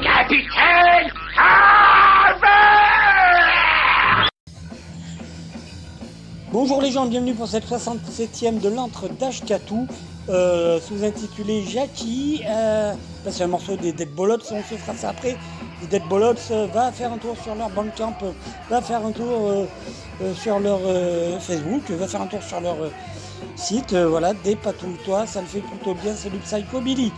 Capitaine Bonjour les gens, bienvenue pour cette 67e de l'antre d'Ashkatou, euh, sous-intitulé Jackie. Euh, c'est un morceau des Dead Bollocks, on se fera ça après. Les Dead Bollocks euh, va faire un tour sur leur bandcamp, euh, va faire un tour euh, sur leur Facebook, va faire un tour sur leur site. voilà, dépatouille-toi, ça le fait plutôt bien, c'est du Psychobilly.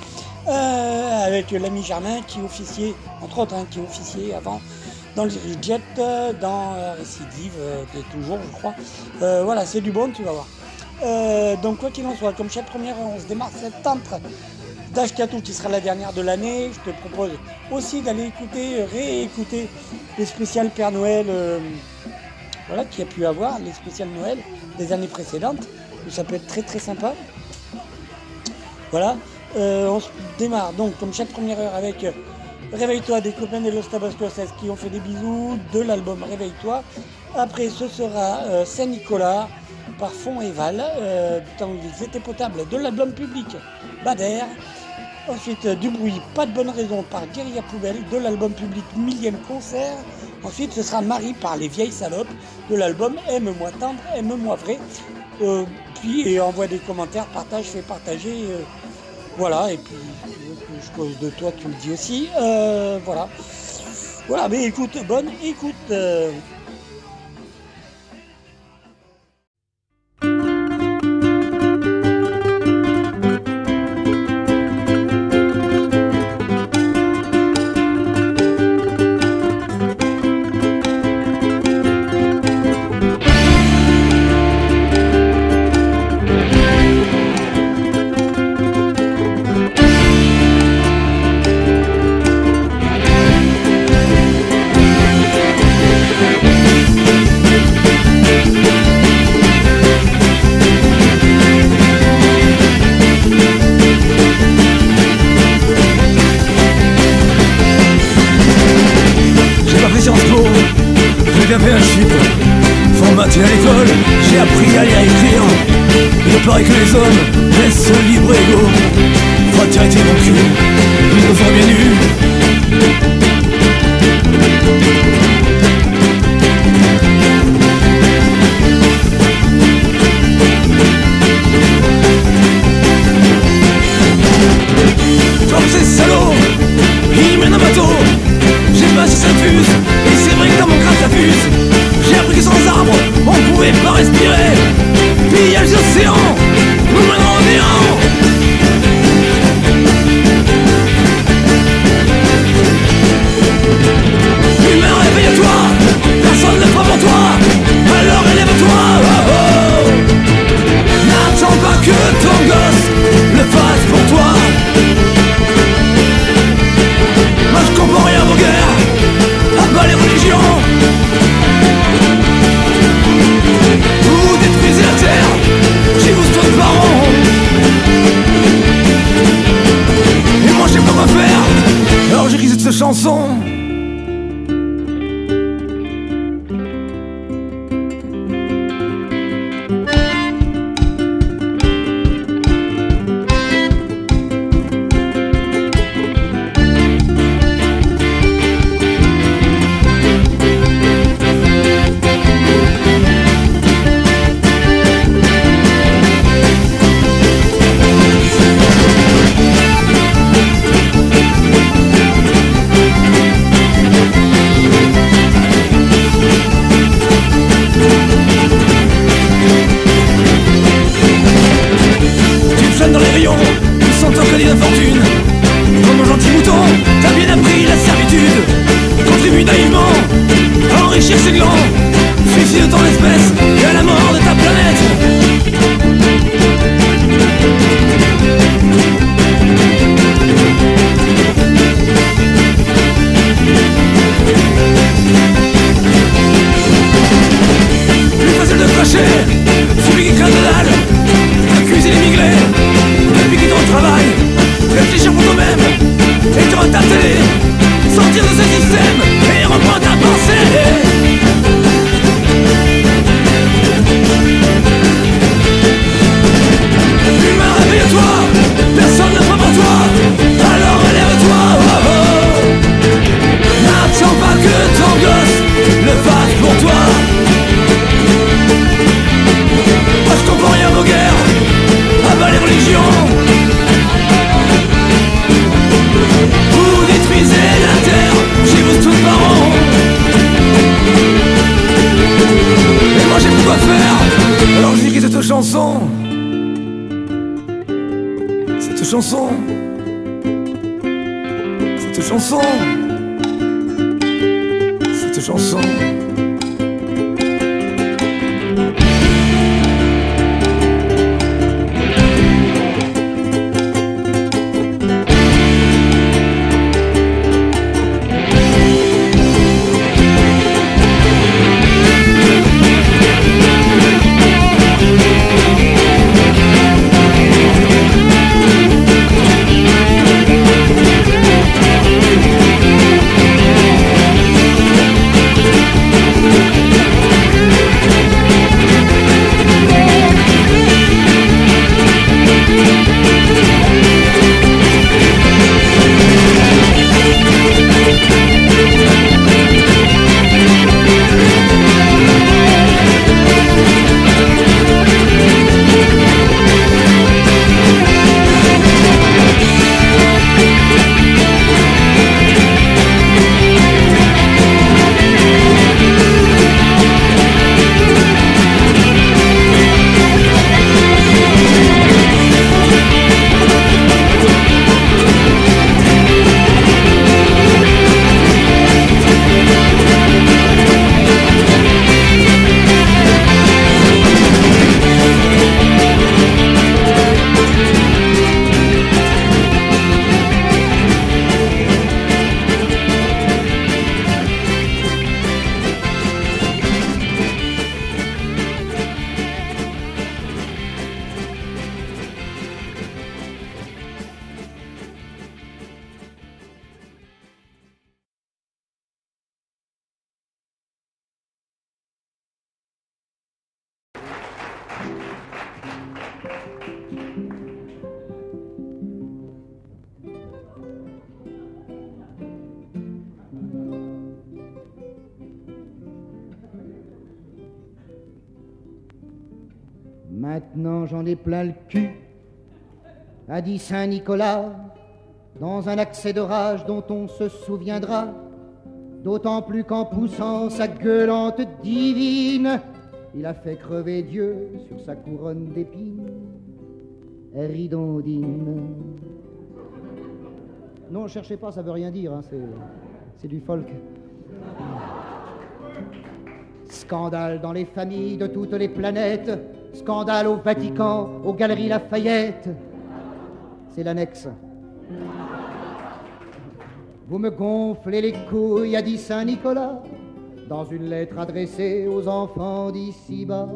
Euh, avec l'ami Germain qui officiait, entre autres, hein, qui officiait avant dans le Jet, dans euh, Récidive, toujours, je crois. Voilà, c'est du bon, tu vas voir. Donc, quoi qu'il en soit, comme chaque première, on se démarre tantre d'Ashkatou qui sera la dernière de l'année. Je te propose aussi d'aller écouter, euh, réécouter les spéciales Père Noël, euh, voilà, qu'il y a pu avoir, les spéciales Noël des années précédentes. Ça peut être très très sympa. Voilà, Euh, on démarre donc comme chaque première heure avec euh, Réveille-toi des copains des Los Tabascos qui ont fait des bisous de l'album Réveille-toi. Après ce sera Saint-Nicolas par Fond et Val, euh, du temps où ils étaient potables de l'album public Bader. Ensuite euh, du bruit, pas de bonne raison par Guérilla Poubelle de l'album public Millième Concert. Ensuite ce sera Marie par Les Vieilles Salopes de l'album Aime-moi tendre, aime-moi vrai. Euh, puis et envoie des commentaires, partage, fais partager. euh, voilà, et puis je cause de toi, tu le dis aussi. Voilà. Voilà, mais écoute, bonne écoute. Formaté à l'école, j'ai appris à lire et écrire. Il paraît que les hommes laissent libre et égaux. Fraternité mon cul, ils nous ont bien nus. J'ai pas si ça fuse, et c'est vrai que dans mon crâne ça fuse. J'ai appris que sans arbres, on pouvait pas respirer. Les océans, nous menons au néant. Chanson Maintenant j'en ai plein le cul, a dit Saint Nicolas, dans un accès de rage dont on se souviendra, d'autant plus qu'en poussant sa gueulante divine, il a fait crever Dieu sur sa couronne d'épines. Ridondine. Non, cherchez pas, ça veut rien dire, hein, c'est, c'est du folk. Scandale dans les familles de toutes les planètes, scandale au Vatican, aux Galeries Lafayette. C'est l'annexe. Vous me gonflez les couilles, a dit Saint Nicolas, dans une lettre adressée aux enfants d'ici-bas.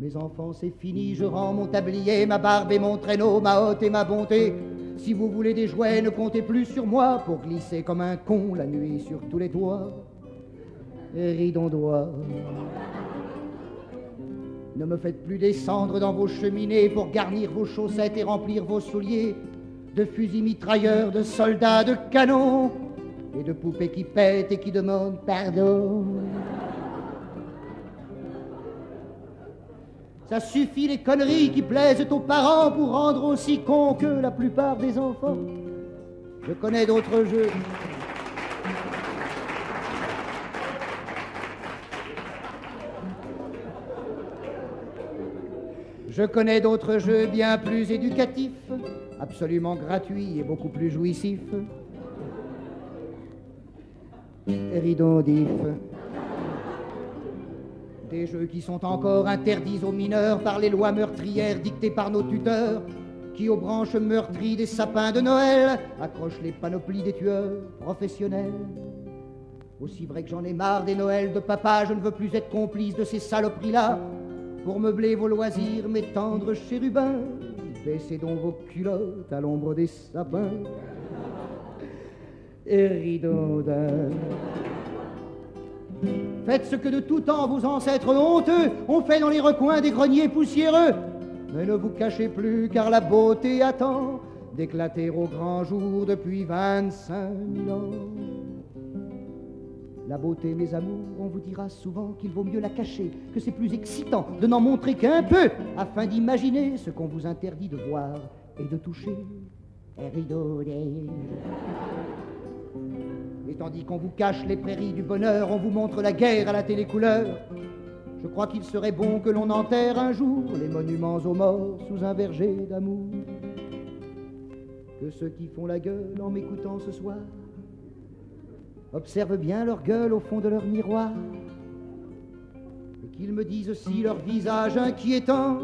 Mes enfants, c'est fini, je rends mon tablier, ma barbe et mon traîneau, ma hotte et ma bonté. Si vous voulez des jouets, ne comptez plus sur moi pour glisser comme un con la nuit sur tous les toits. Ridondois. Ne me faites plus descendre dans vos cheminées pour garnir vos chaussettes et remplir vos souliers de fusils mitrailleurs, de soldats, de canons et de poupées qui pètent et qui demandent pardon. Ça suffit les conneries qui plaisent aux parents pour rendre aussi cons que la plupart des enfants. Je connais d'autres jeux. Je connais d'autres jeux bien plus éducatifs, absolument gratuits et beaucoup plus jouissifs. Ridondif. Des jeux qui sont encore interdits aux mineurs par les lois meurtrières dictées par nos tuteurs, qui aux branches meurtries des sapins de Noël accrochent les panoplies des tueurs professionnels. Aussi vrai que j'en ai marre des Noëls de papa, je ne veux plus être complice de ces saloperies-là. Pour meubler vos loisirs, mes tendres chérubins, baissez donc vos culottes à l'ombre des sapins. Et ridondins. Faites ce que de tout temps vos ancêtres honteux ont fait dans les recoins des greniers poussiéreux. Mais ne vous cachez plus, car la beauté attend d'éclater au grand jour depuis 25 000 ans. La beauté, mes amours, on vous dira souvent qu'il vaut mieux la cacher, que c'est plus excitant de n'en montrer qu'un peu, afin d'imaginer ce qu'on vous interdit de voir et de toucher. Et. Et tandis qu'on vous cache les prairies du bonheur, on vous montre la guerre à la télécouleur. Je crois qu'il serait bon que l'on enterre un jour les monuments aux morts sous un verger d'amour. Que ceux qui font la gueule en m'écoutant ce soir observent bien leur gueule au fond de leur miroir, et qu'ils me disent si leur visage inquiétant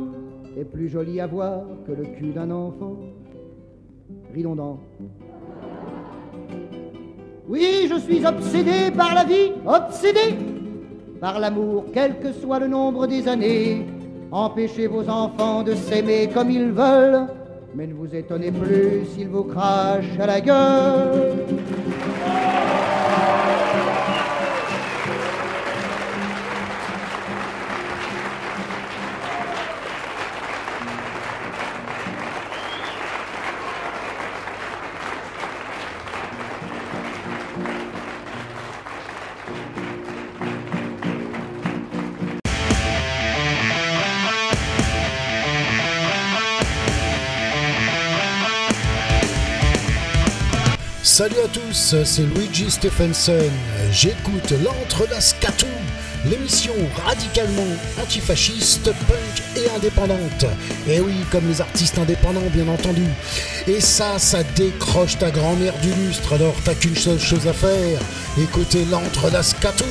est plus joli à voir que le cul d'un enfant. ridondant. Oui, je suis obsédé par la vie, obsédé par l'amour, quel que soit le nombre des années. Empêchez vos enfants de s'aimer comme ils veulent, mais ne vous étonnez plus s'ils vous crachent à la gueule. Salut à tous, c'est Luigi Stephenson. J'écoute l'entre Catou, l'émission radicalement antifasciste, punk et indépendante. Et oui, comme les artistes indépendants, bien entendu. Et ça, ça décroche ta grand-mère du lustre, alors t'as qu'une seule chose à faire écouter l'entre Catou.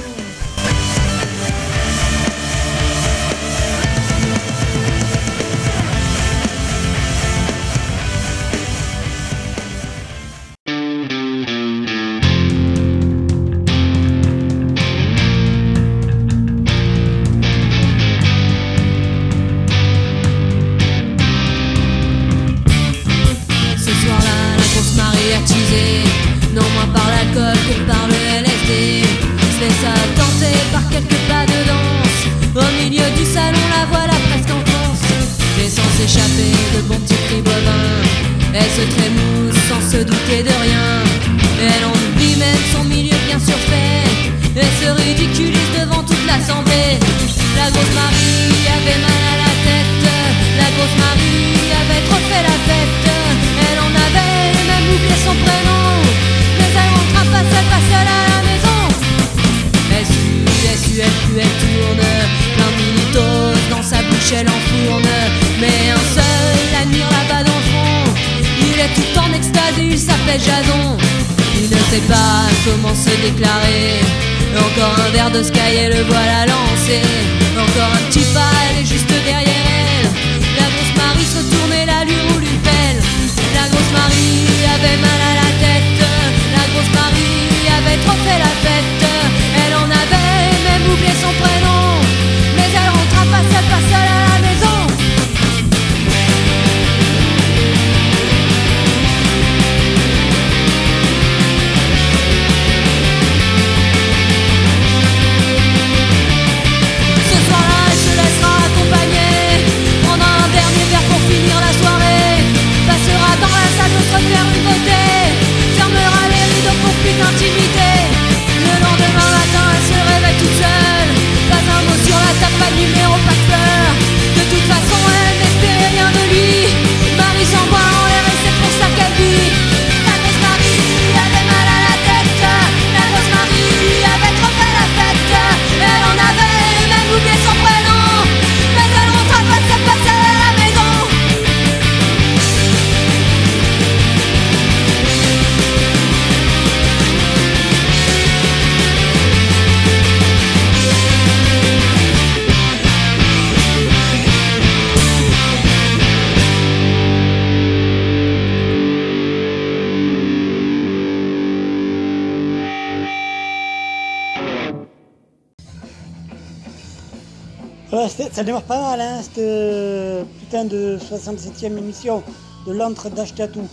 ça démarre pas mal, hein, cette euh, putain de 67e émission de l'antre d'Achetatou,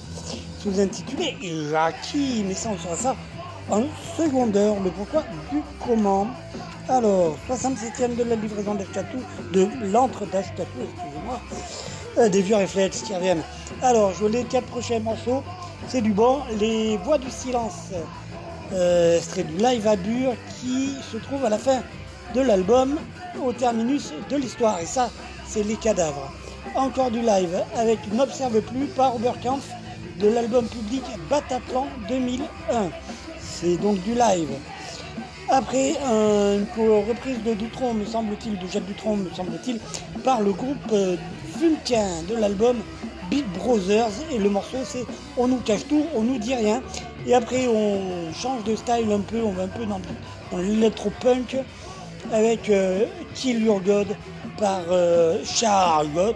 sous intitulé Jackie. Mais ça, on saura ça en secondeur, le pourquoi du comment. Alors, 67e de la livraison d'Achetatou, de l'antre d'Achetatou, excusez-moi, euh, des vieux réflexes qui reviennent. Alors, je les quatre prochains morceaux, c'est du bon. Les voix du silence, euh, serait du live à Bure qui se trouve à la fin de l'album au terminus de l'histoire. Et ça, c'est les cadavres. Encore du live avec N'observe plus par Oberkampf de l'album public Bataplan 2001. C'est donc du live. Après une reprise de Dutron, me semble-t-il, de Jacques Dutron, me semble-t-il, par le groupe euh, Vulcain de l'album Beat Brothers. Et le morceau, c'est On nous cache tout, on nous dit rien. Et après, on change de style un peu, on va un peu dans, dans l'électro-punk avec euh, Kill Your God par euh, Chariot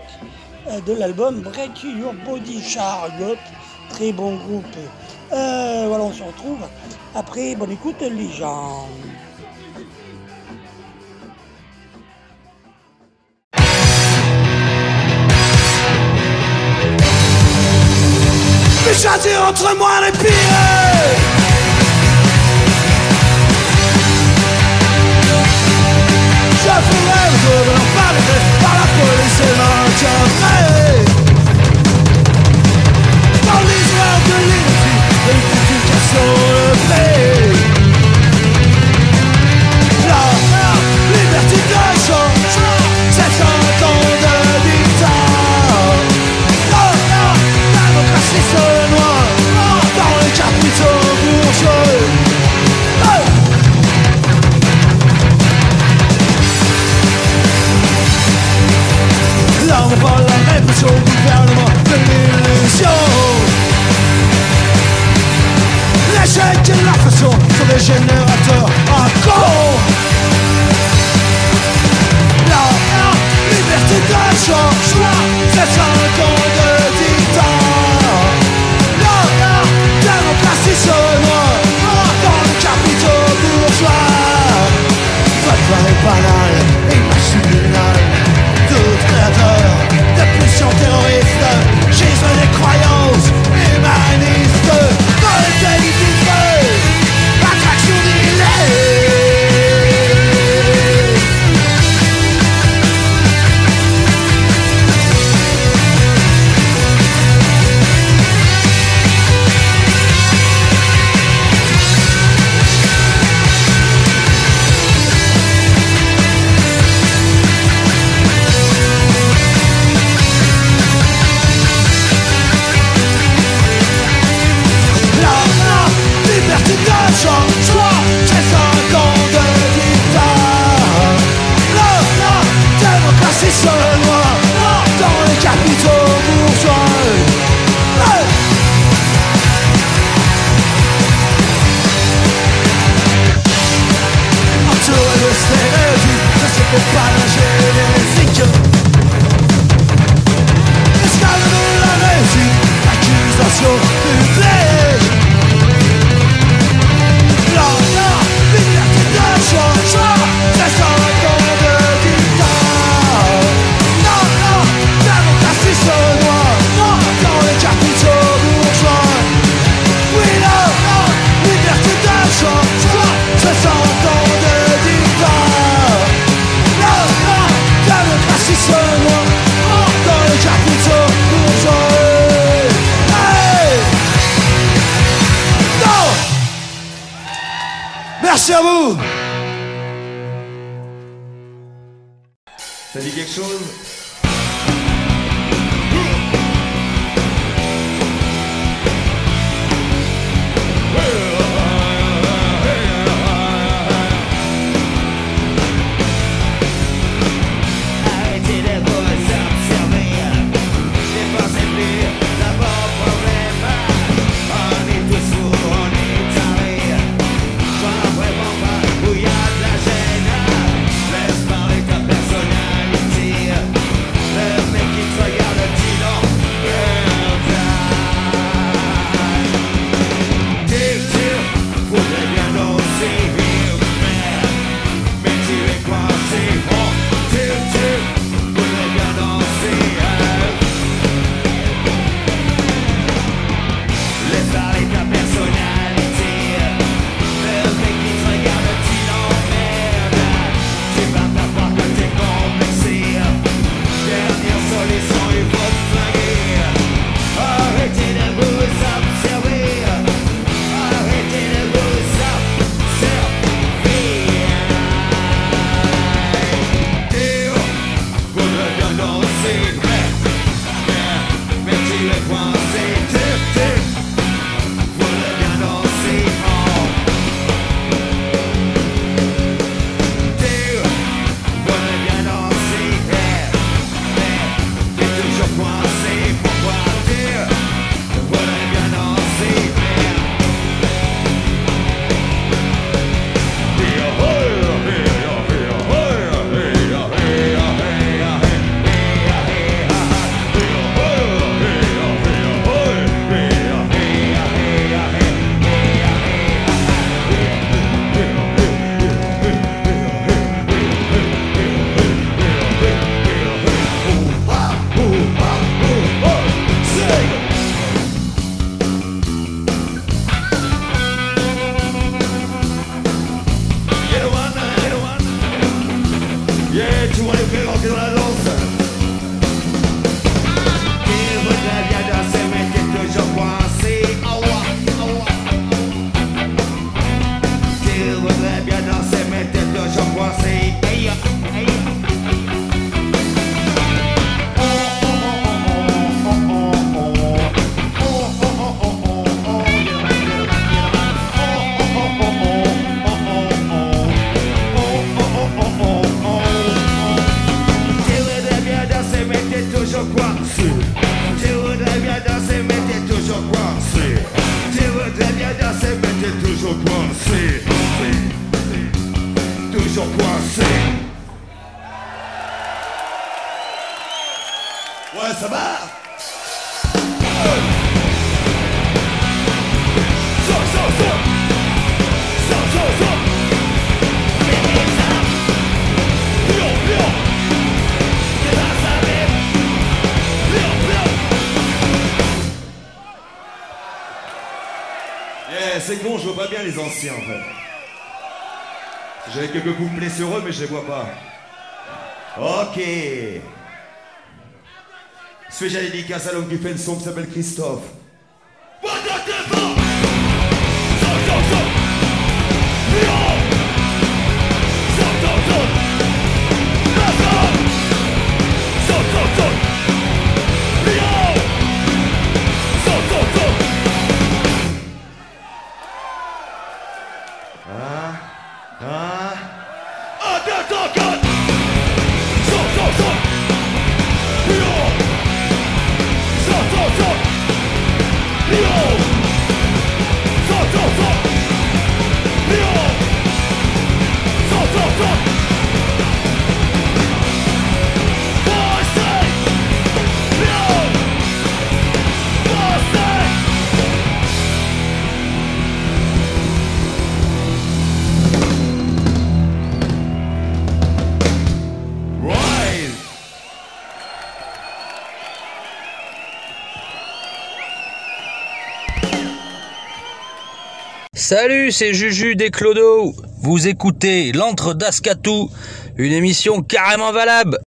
euh, de l'album Break Your Body Chariot. Très bon groupe. Euh, voilà, on se retrouve après. Bonne écoute, les gens. Entre moi les pires ferai le tour de l'enfer par la police et l'entièreté Dans l'histoire de l'inutile et l'identification le fait L'échec et la façon sont générateurs à con. La liberté de choix, c'est cinq ans de dictat La démocratie se noie dans le capitaux bourgeois. Votre voix est banale et machinale Tout créateur de pulsions terroristes. Gisent Merci à vous. Ça dit quelque chose? les anciens en fait. J'avais quelques couplets sur eux, mais je les vois pas. Ok. Spécial dédicace à l'homme qui fait le son qui s'appelle Christophe. Salut, c'est Juju des Clodos. Vous écoutez L'Entre d'Ascatou, une émission carrément valable.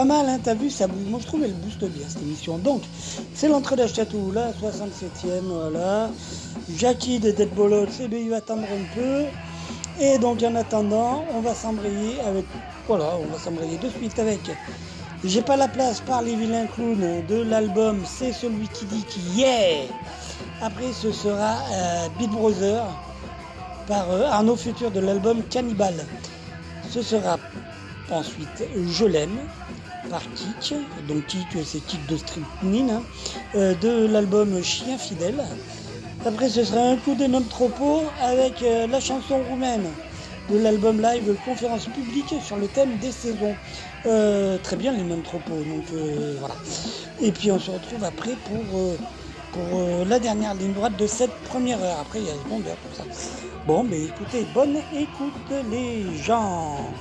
Pas mal, hein, t'as vu, ça bouge. Moi, je trouve elle booste bien cette émission. Donc, c'est l'entrée d'Achetatou, là, 67e, voilà. Jackie de Dead Bolot, CBU attendre un peu. Et donc, en attendant, on va s'embrayer avec. Voilà, on va s'embrayer de suite avec. J'ai pas la place par les vilains clowns de l'album C'est celui qui dit qui yeah Après, ce sera euh, Brother par euh, Arnaud Futur de l'album Cannibal. Ce sera ensuite Je l'aime Kik, donc c'est Kik de Strychnine, hein, de l'album Chien fidèle. Après ce sera un coup de nom tropo avec euh, la chanson roumaine de l'album live conférence publique sur le thème des saisons. Euh, très bien les noms tropo, donc voilà. Et puis on se retrouve après pour, pour la dernière ligne droite de cette première heure. Après il y a secondaire pour ça. Bon mais écoutez, bonne écoute les gens.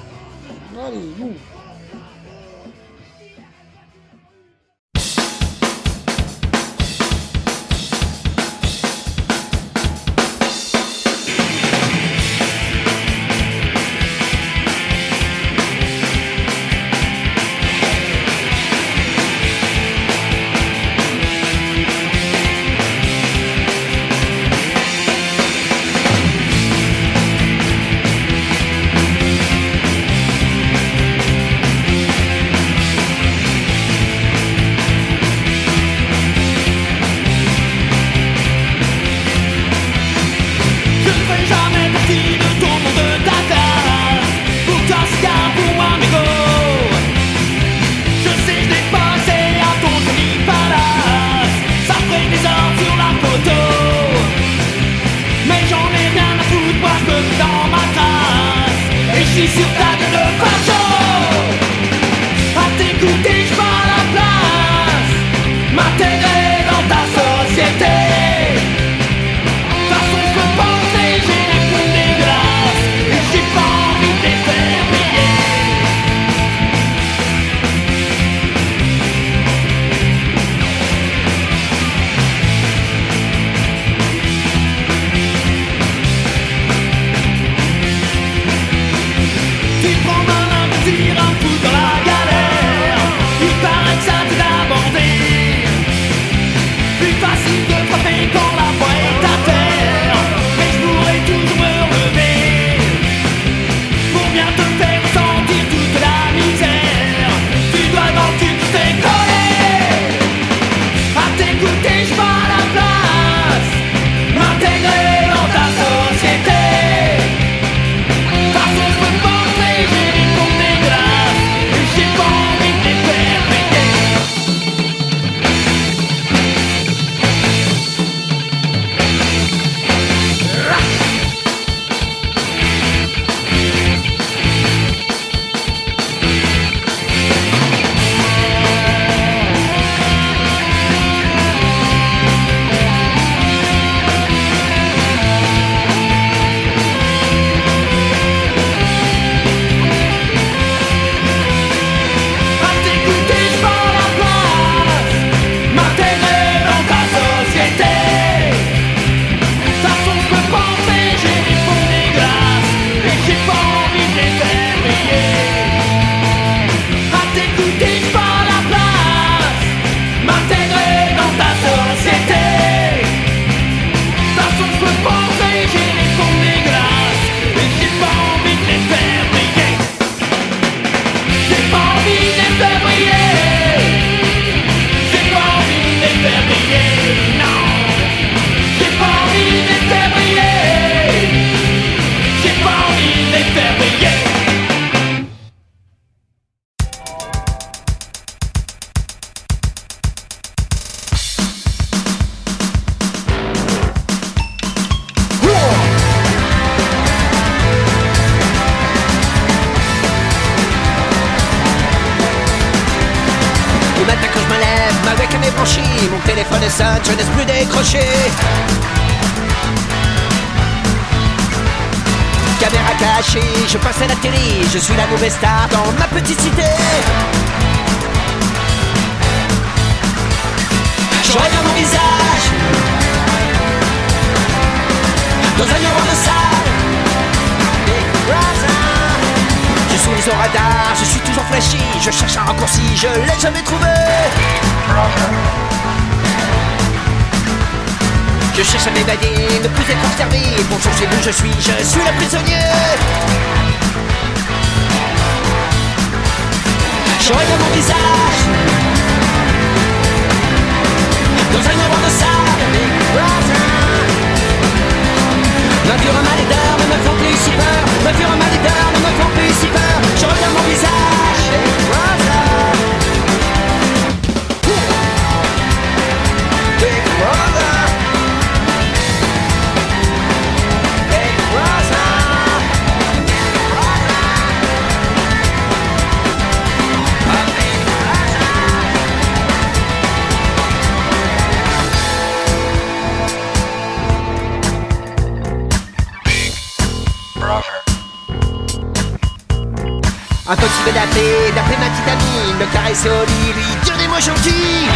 Lui dire des mots gentils.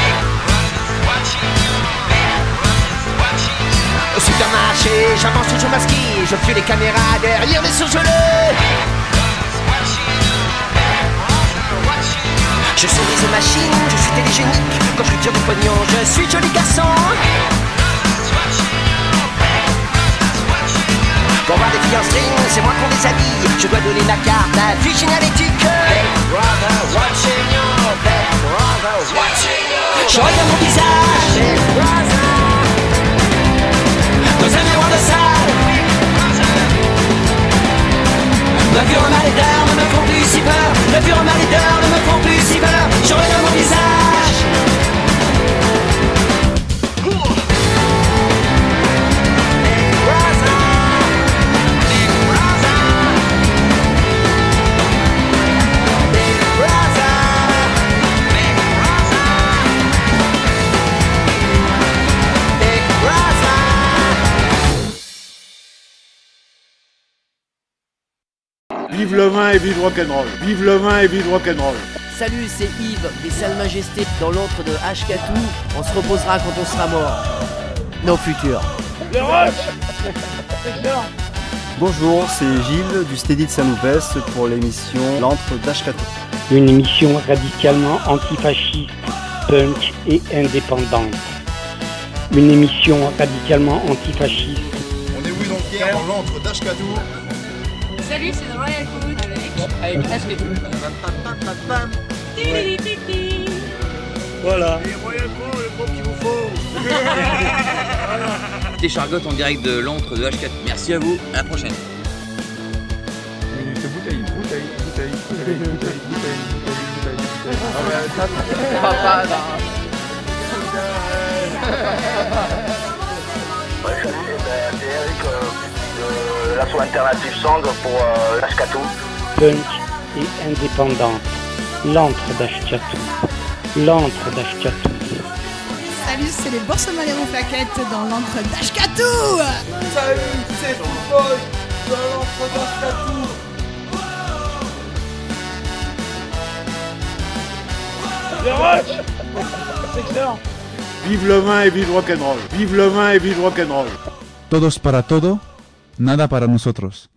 Au supermarché, j'avance toujours masqué, je fuis les caméras derrière les surgelés. Je souris aux machines, je suis télégénique, quand je tire du pognon, je suis joli garçon. Pour voir des filles en string, c'est moi qu'on les habille. Je dois donner ma carte à vie génétique. Big brother watching Je regarde mon visage. Brother. Dans un miroir de salle. Vue en mal et ne me font plus si peur. Vue en mal et ne me font plus si peur. Je regarde mon visage Vive le vin et vive rock'n'roll. Vive le vin et vive rock'n'roll. Salut, c'est Yves des Salles Majestés dans l'antre de Hkatou. On se reposera quand on sera mort. Nos futurs. Bonjour, c'est Gilles du Steady de Saint-Loupès pour l'émission L'antre d'Ashkatou. Une émission radicalement antifasciste, punk et indépendante. Une émission radicalement antifasciste. On est oui donc hier dans l'antre d'Ashkatou. Salut, c'est Royal Food avec. Avec Voilà. Les Royal en direct de l'antre de H4. Merci à vous, à la prochaine. L'asso Alternative Song pour euh, l'Ashkatou. Punk et indépendante. L'antre d'Ashkatou. L'antre d'Ashkatou. Salut, c'est les Bourses Malérou Plaquettes dans l'antre d'Ashkatou Salut, c'est Football dans l'entre d'Ashkatou. C'est excellent. Vive le vin et vive rock'n'roll. Vive le vin et vive rock'n'roll. Todos para todo, nada para nosotros.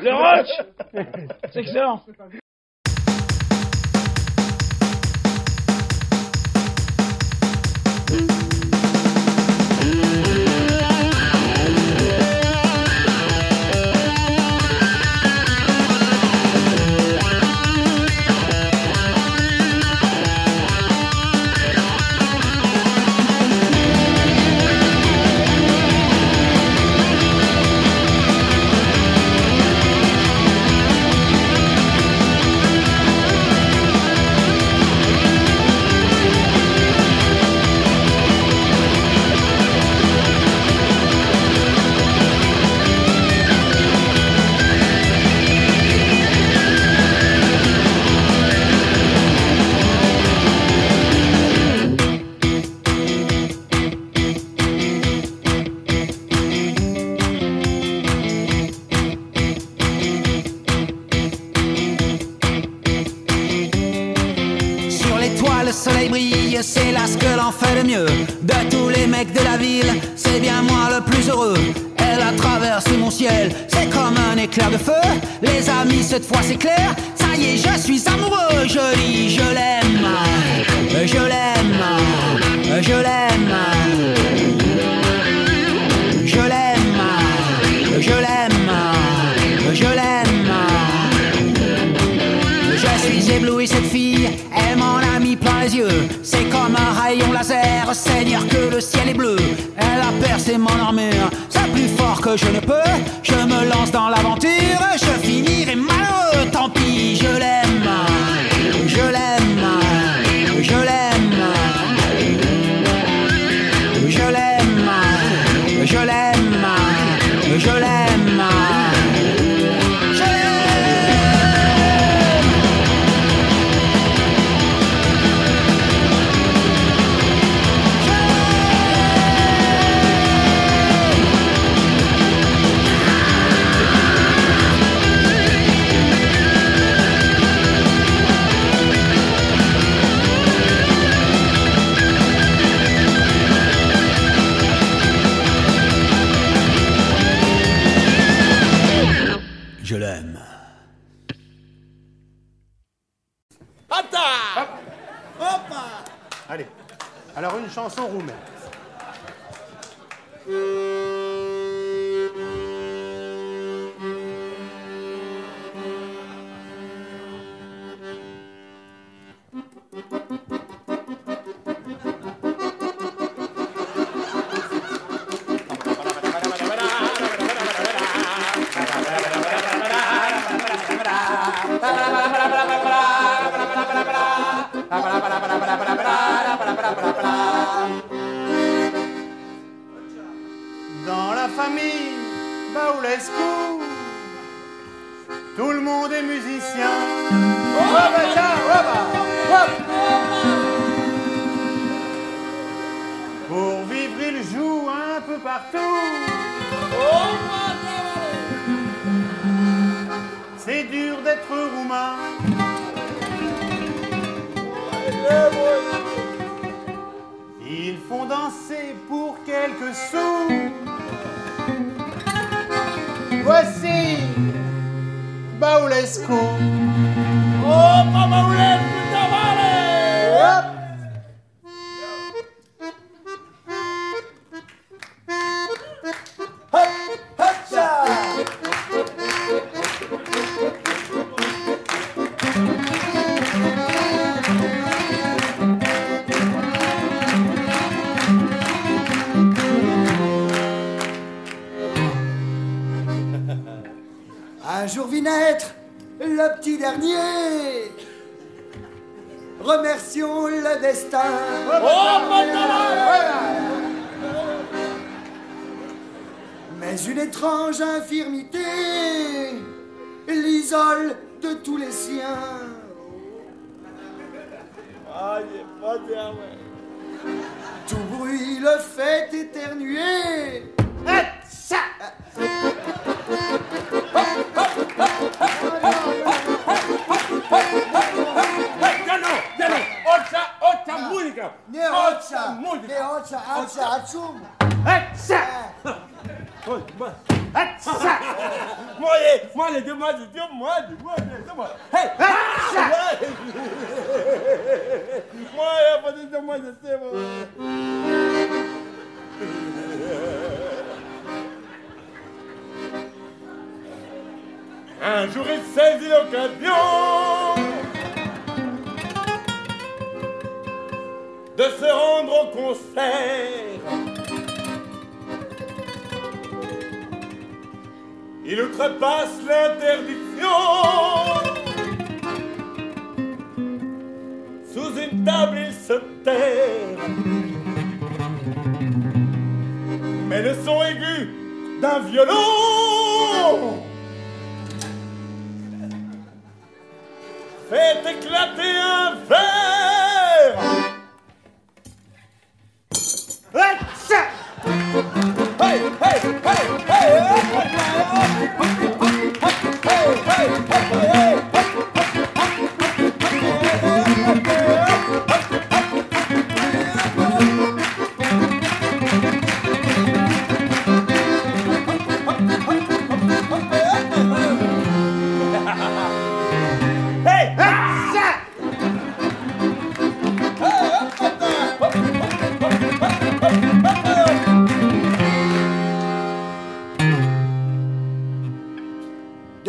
Le roach C'est excellent cette fois c'est clair,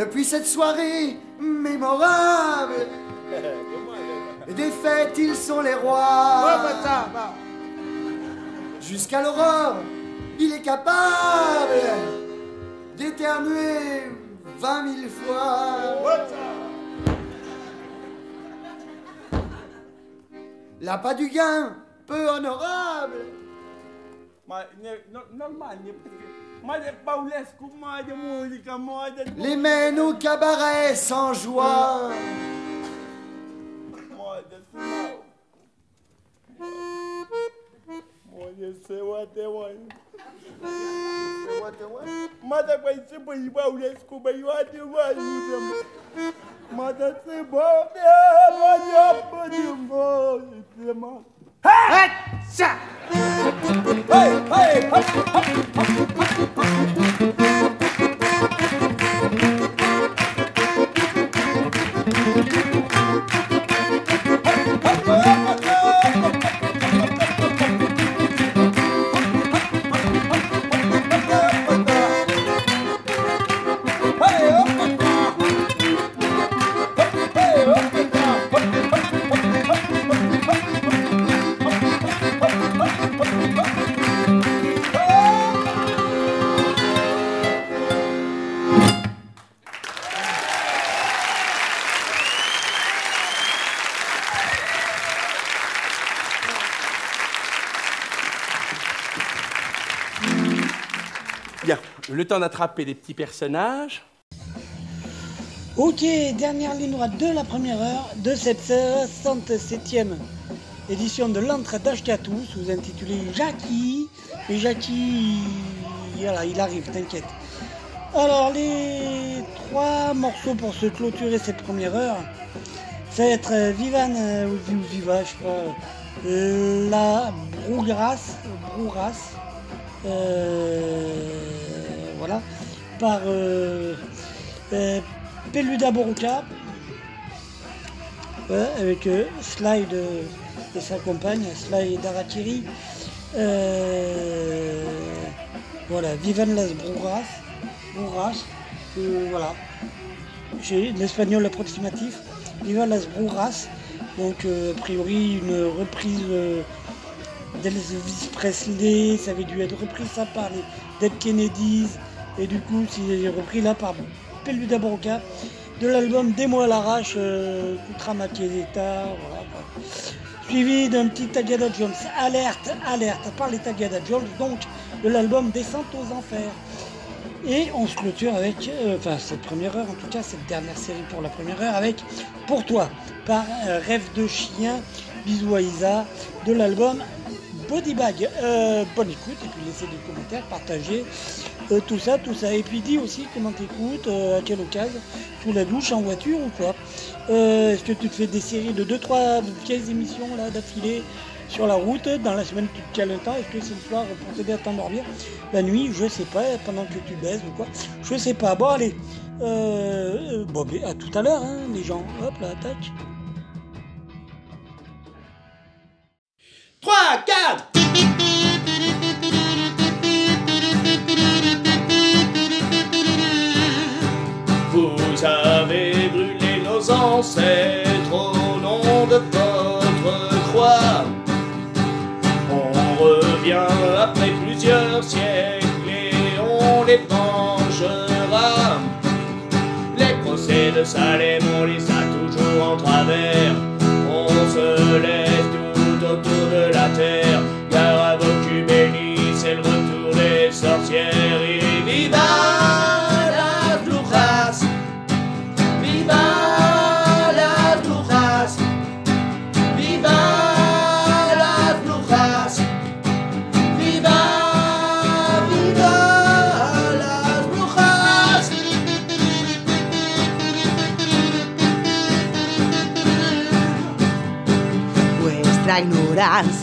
Depuis cette soirée mémorable, des fêtes, ils sont les rois. Jusqu'à l'aurore, il est capable d'éternuer vingt mille fois. L'appât du gain, peu honorable. Normal, Les mène au cabaret sans joie. Ma de Simao. Ma de sewa te wan. Sewa le temps d'attraper les petits personnages. Ok, dernière ligne droite de la première heure de cette 67e édition de l'entre d'Ashkatou, sous-intitulé Jackie. Et Jackie, voilà, il arrive, t'inquiète. Alors, les trois morceaux pour se clôturer cette première heure, ça va être euh, Vivan euh, ou ou Viva, je sais pas, euh, la Brougrasse, Brougrasse, euh, voilà, par euh, euh, Peluda Boruca, avec euh, Slide euh, et sa compagne, Slide Darakiri. Euh, voilà, Vivan las Brouras, euh, voilà. J'ai l'espagnol approximatif, Vivan las Brouras, donc a priori une reprise d'Elvis Presley, ça avait dû être repris ça par les Dead Kennedys, et du coup c'est repris là par Peluda Boruca, de l'album Des mots à l'arrache, euh, Kutra voilà. Suivi d'un petit Tagada Jones, alerte, alerte, par les Tagada Jones, donc de l'album Descente aux Enfers. Et on se clôture avec, euh, enfin cette première heure en tout cas, cette dernière série pour la première heure avec Pour toi, par euh, Rêve de chien, bisous à Isa, de l'album Body Bag. Euh, bonne écoute et puis laissez des commentaires, partagez euh, tout ça, tout ça. Et puis dis aussi comment t'écoutes, euh, à quelle occasion, sous la douche, en voiture ou quoi. Euh, Est-ce que tu te fais des séries de 2-3 vieilles émissions là d'affilée sur la route, dans la semaine tu te cales un temps, est-ce que c'est le soir pour t'aider à t'endormir? La nuit, je sais pas, pendant que tu baises ou quoi, je sais pas. Bon allez, bon à tout à l'heure hein, les gens, hop là, tac. 3, 4 nos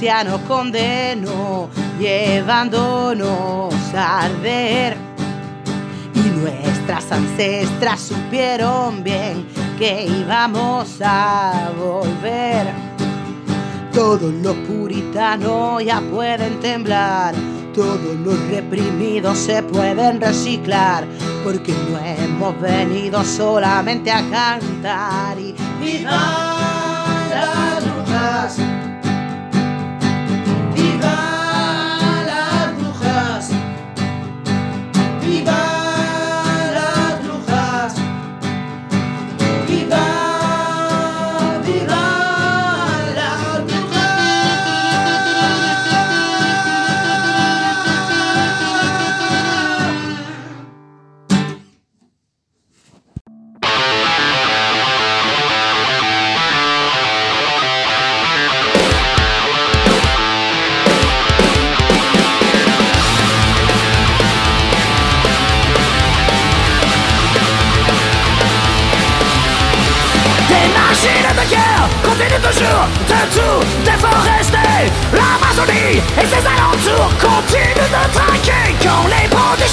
ignorancia nos condenó, llevándonos a arder. Y nuestras ancestras supieron bien que íbamos a volver. Todos los puritanos ya pueden temblar, todos los reprimidos se pueden reciclar, porque no hemos venido solamente a cantar y brujas. Viva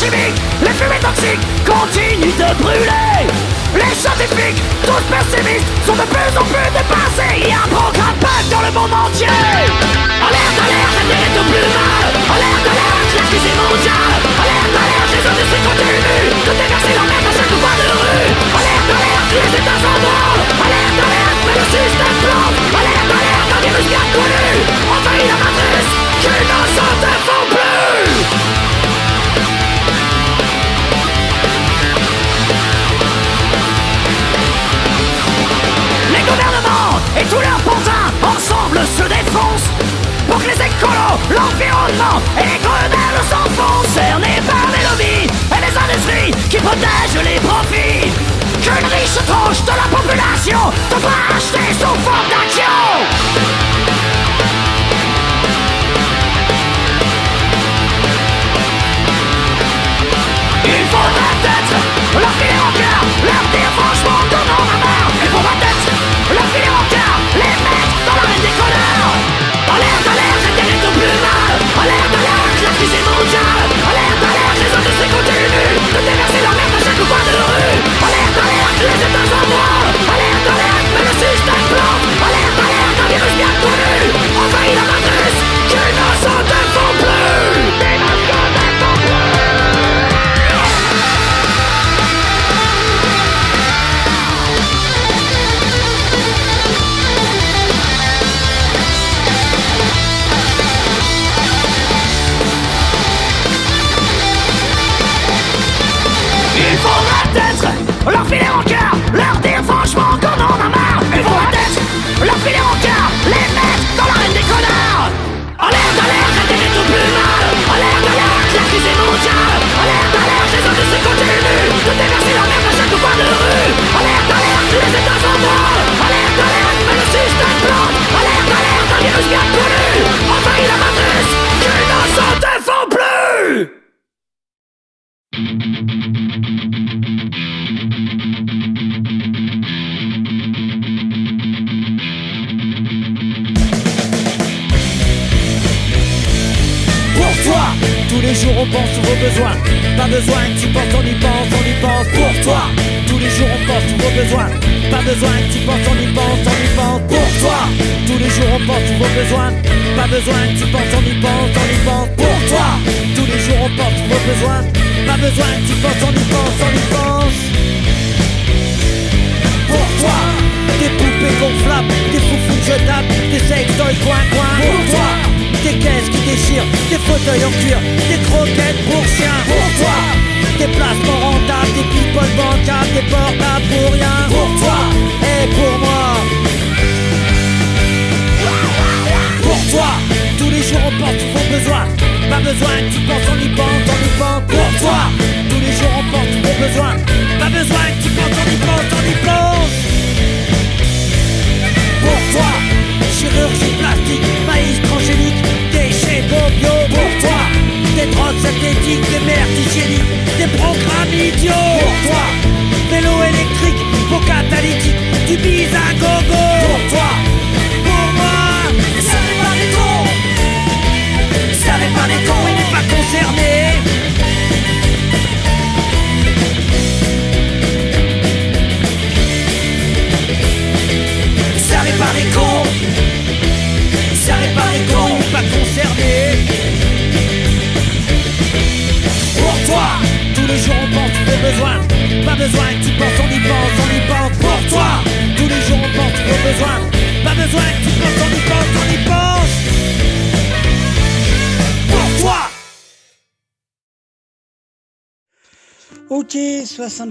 chimiques, les fumées toxiques continuent de brûler. Les scientifiques, tous pessimistes, sont de plus en plus dépassés. Il y a un programme punk dans le monde entier. Alerte, alerte, ça mérite au plus mal Alerte, alerte, la crise est mondiale. Alerte, alerte, les industries continuent de déverser leur merde à chaque coin de rue. Alerte, alerte, les états en branle Alerte, alerte, mais le système plante Alerte, alerte, un virus bien connu Envahit la matrice, tous leurs pantins ensemble se défoncent Pour que les écolos, l'environnement et les grenelles s'enfoncent Cernés par les lobbies et les industries qui protègent les profits Qu'une riche tranche de la population devra acheter sous forme d'action Il faudra peut-être leur filer en cœur, leur dire franchement qu'on en a marre. Alerte, alerte, la terre est au plus mal. Alerte, alerte, la crise mondiale. Alerte, alerte, les industries continuent de à chaque de rue. Alerte, alerte, les états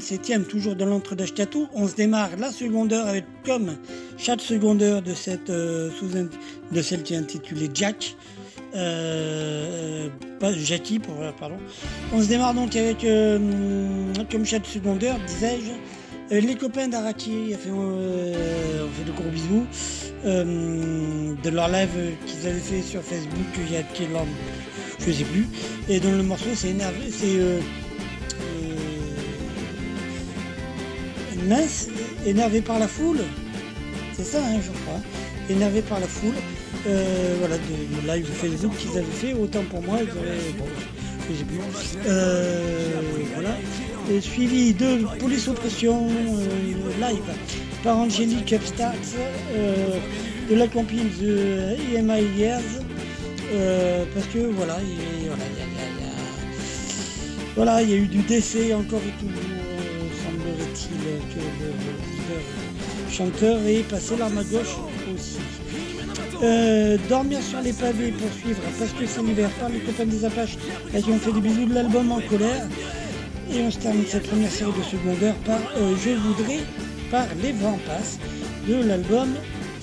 67e, toujours dans l'entre-d'Ashkatou. On se démarre la seconde heure avec, comme chaque seconde heure de cette euh, sous de celle qui est intitulée Jack. Euh, pas Jackie, pour, euh, pardon. On se démarre donc avec, euh, comme chaque seconde heure, disais-je, les copains d'Araki. On fait, de gros bisous. de leur live qu'ils avaient fait sur Facebook il y a quel an, je sais plus. Et dans le morceau, c'est énervé, c'est mince, énervé par la foule. C'est ça, hein, je crois. Énervé par la foule. Euh, voilà, de, live Facebook qu'ils avaient fait, autant pour moi, ils avaient. Bon, sais plus. Euh, voilà. Et suivi de Police Oppression euh, live par Angélique Upstart, euh, de la compil de EMI Years. parce que voilà, il, voilà, voilà, il y a eu du décès encore et euh, que le euh, chanteur est passé l'arme à gauche aussi. Euh, dormir sur les pavés pour suivre parce que c'est l'hiver par les copains des Apaches à qui on fait des bisous de l'album en colère. Et on se termine cette première série de secondaire par euh, Je voudrais par Les Vents de l'album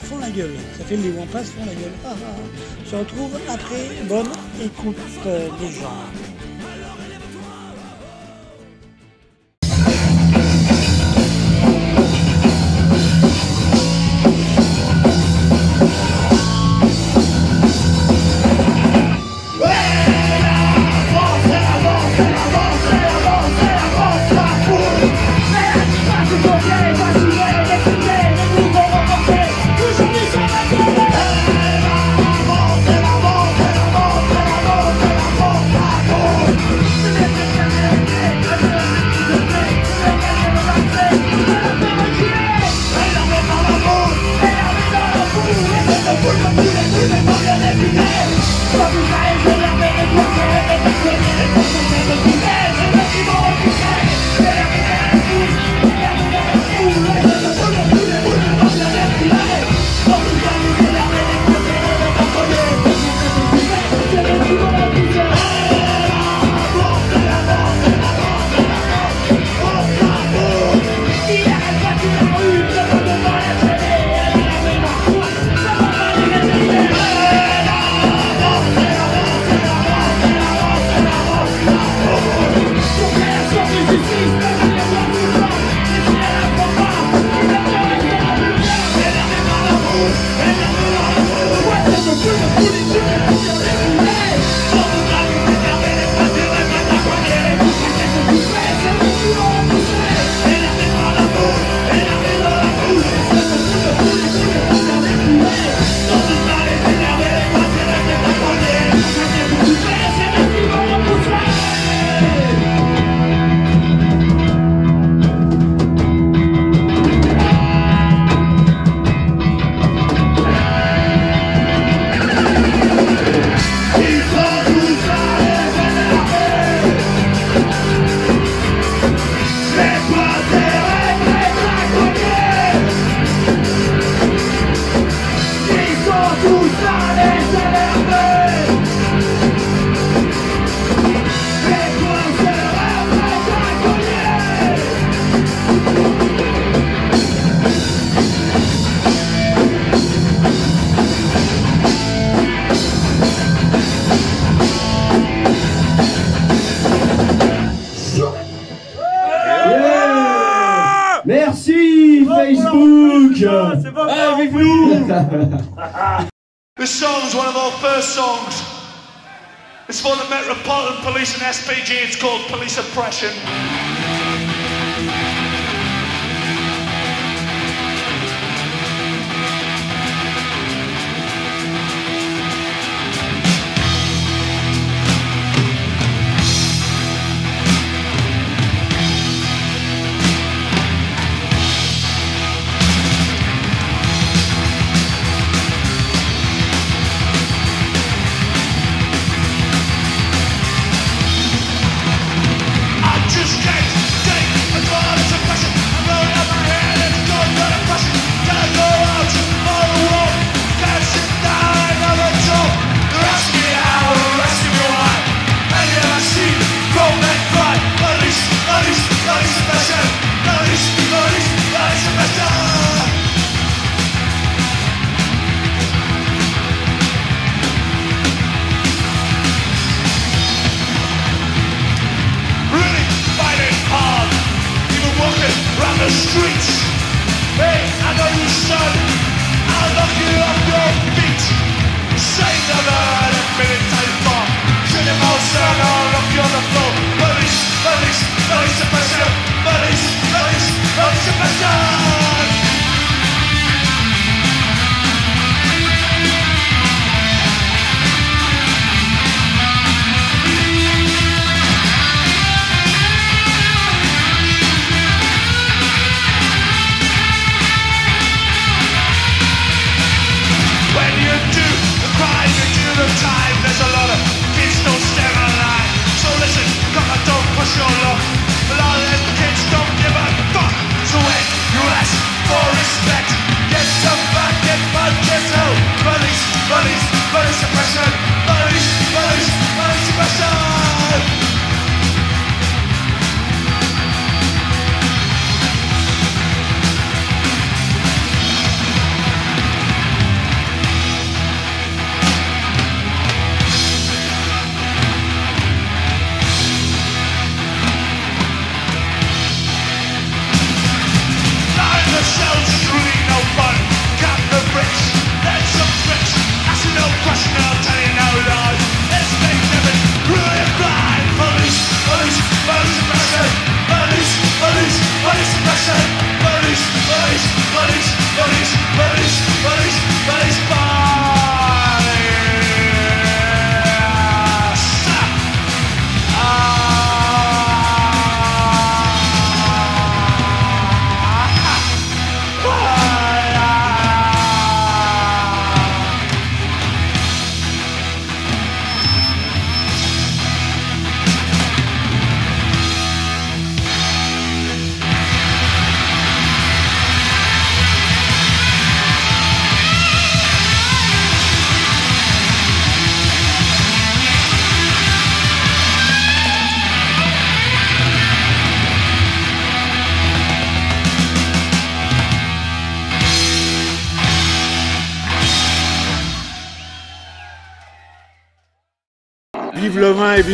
Font la gueule. Ça fait Les Vents Passent font la gueule. Ah, ah, ah. On se retrouve après. Bonne écoute euh, des gens.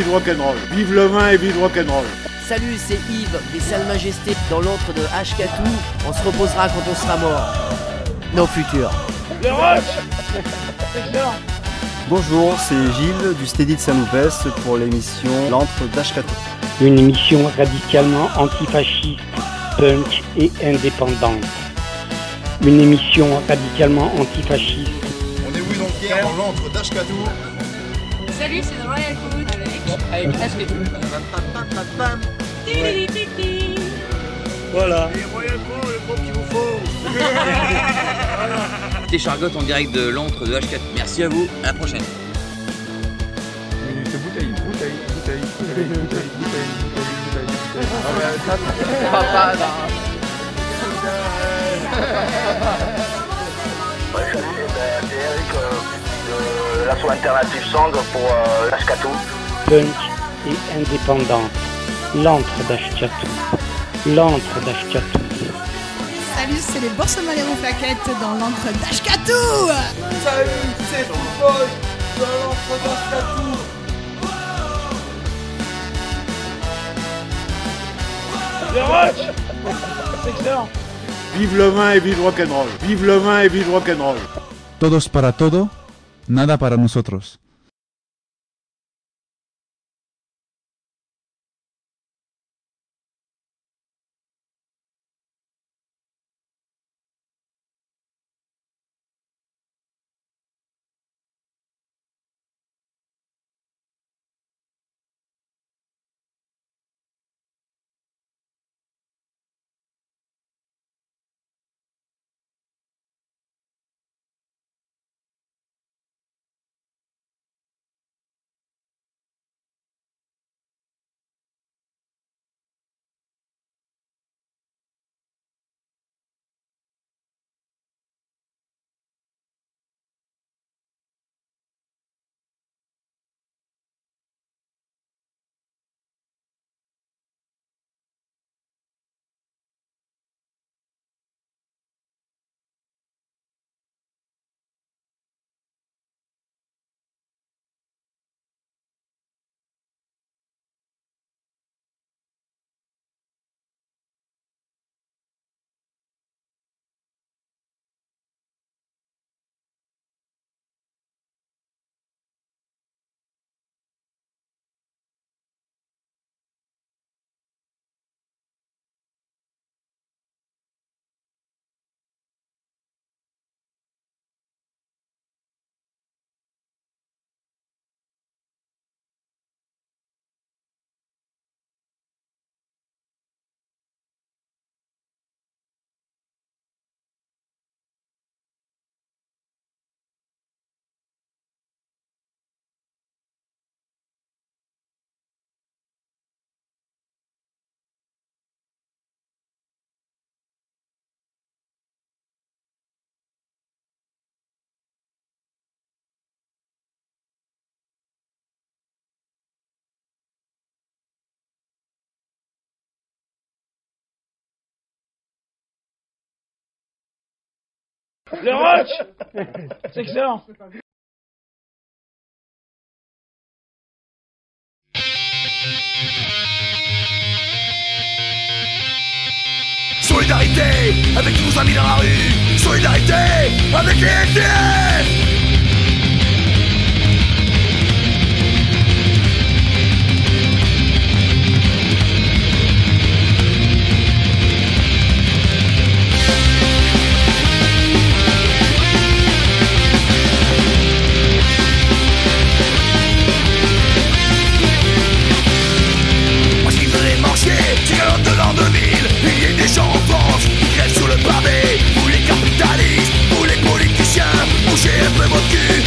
Vive rock'n'roll. Vive le vin et vive rock'n'roll. Salut, c'est Yves des Salles Majestés dans l'antre de Ashkatou. On se reposera quand on sera mort. Nos futurs. Le Bonjour, c'est Gilles du Steady de Saint-Loupès pour l'émission L'antre d'Ashkatou. Une émission radicalement antifasciste, punk et indépendante. Une émission radicalement antifasciste. On est oui donc hier dans l'antre d'Ashkatou. Salut, c'est The Royal Food avec HP. Voilà. Les Chargotte en direct de l'antre de H4. Merci à vous, à la prochaine. De alternative pour et indépendante, l'antre d'Ashkatou. L'antre d'Ashkatou. Salut, c'est les Boursomalero Plaquettes dans l'antre d'Ashkatou Salut, c'est Football dans l'antre d'Ashkatou Vive le vin et vive rock'n'roll Vive le vin et vive rock'n'roll Todos para todo, nada para nosotros. Le roach C'est excellent. Solidarité avec tous nos amis dans la rue. Solidarité avec les FDF Sempre motivo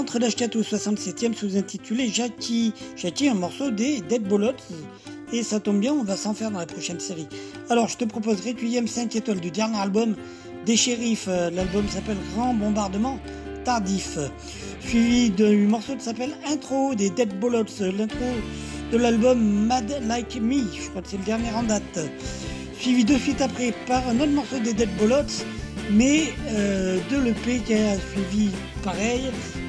l'entre d'Ashkatou 67e sous-intitulé Jackie. Jackie, un morceau des Dead Bullets. Et ça tombe bien, on va s'en faire dans la prochaine série. Alors, je te propose Requiem 5 étoiles du dernier album des Shérifs. Euh, L'album s'appelle Grand Bombardement Tardif. Suivi du morceau qui s'appelle Intro des Dead Bullets. L'intro de l'album Mad Like Me. Je crois que c'est le dernier en date. Suivi de suite après par un autre morceau des Dead Bullets mais euh, de l'EP qui a suivi pareil.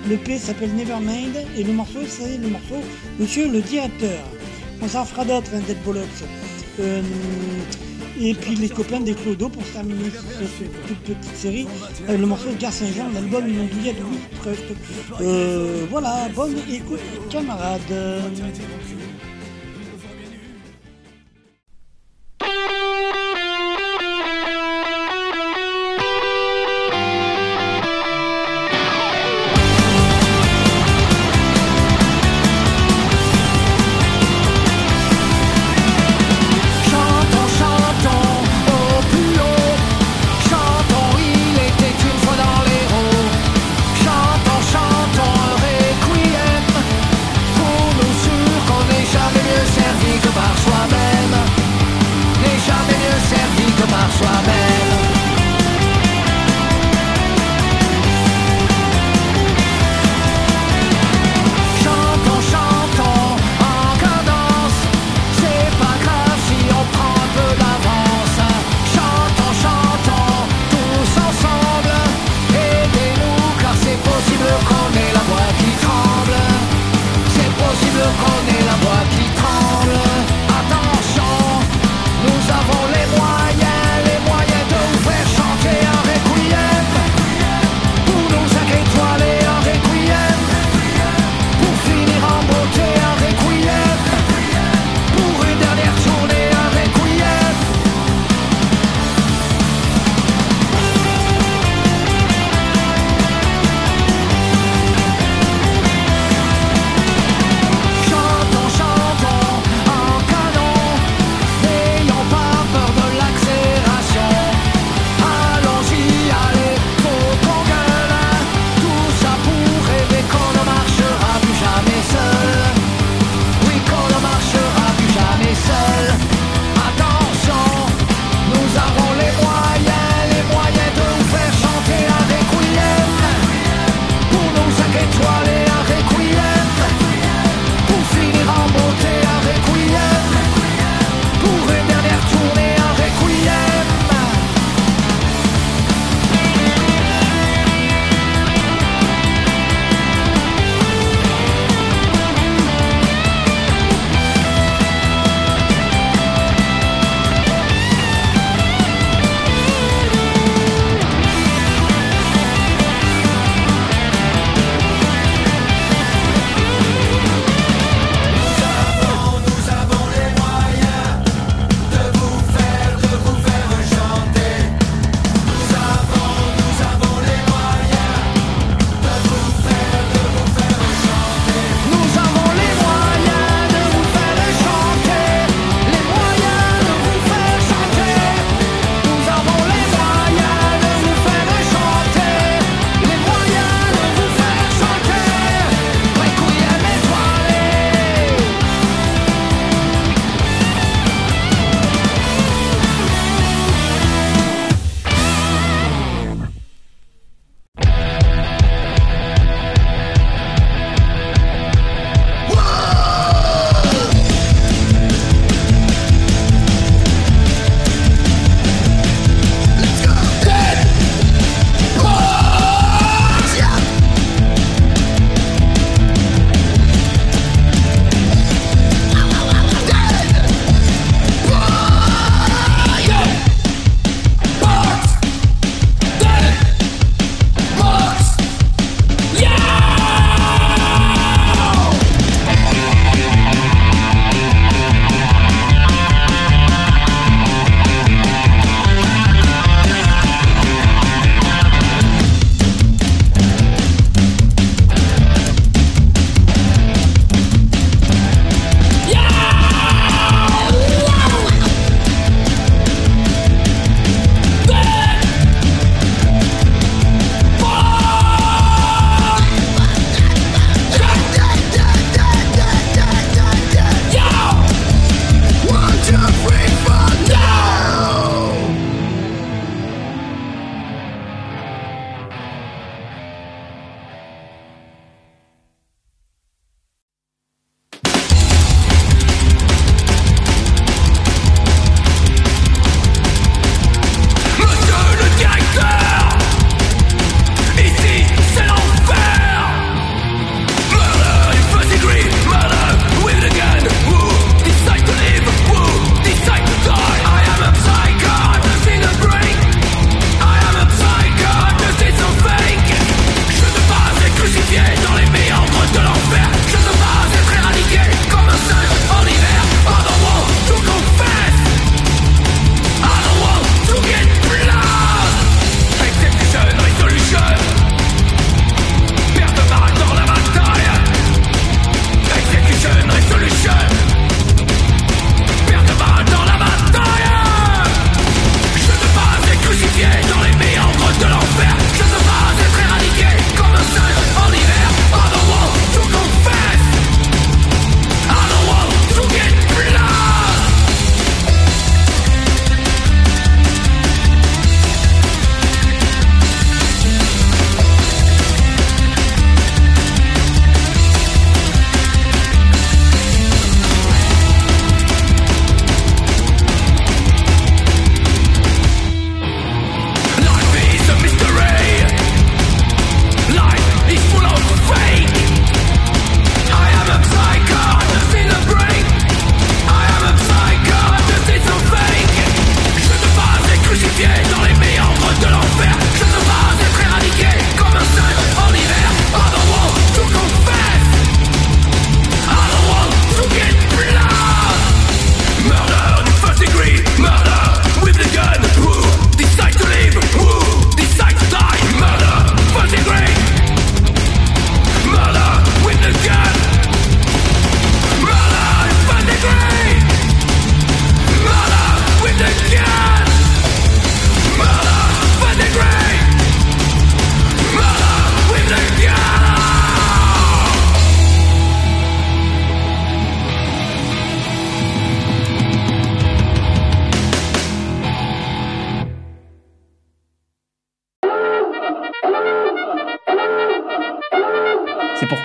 L'EP s'appelle Nevermind et le morceau c'est le morceau Monsieur le directeur. On s'en fera d'autres, hein, Dead Bullets. Euh, et puis les copains des Clodo pour terminer cette toute petite série. euh, le morceau de Gare Saint-Jean, l'album de We Trust. Euh, voilà, bonne écoute camarades.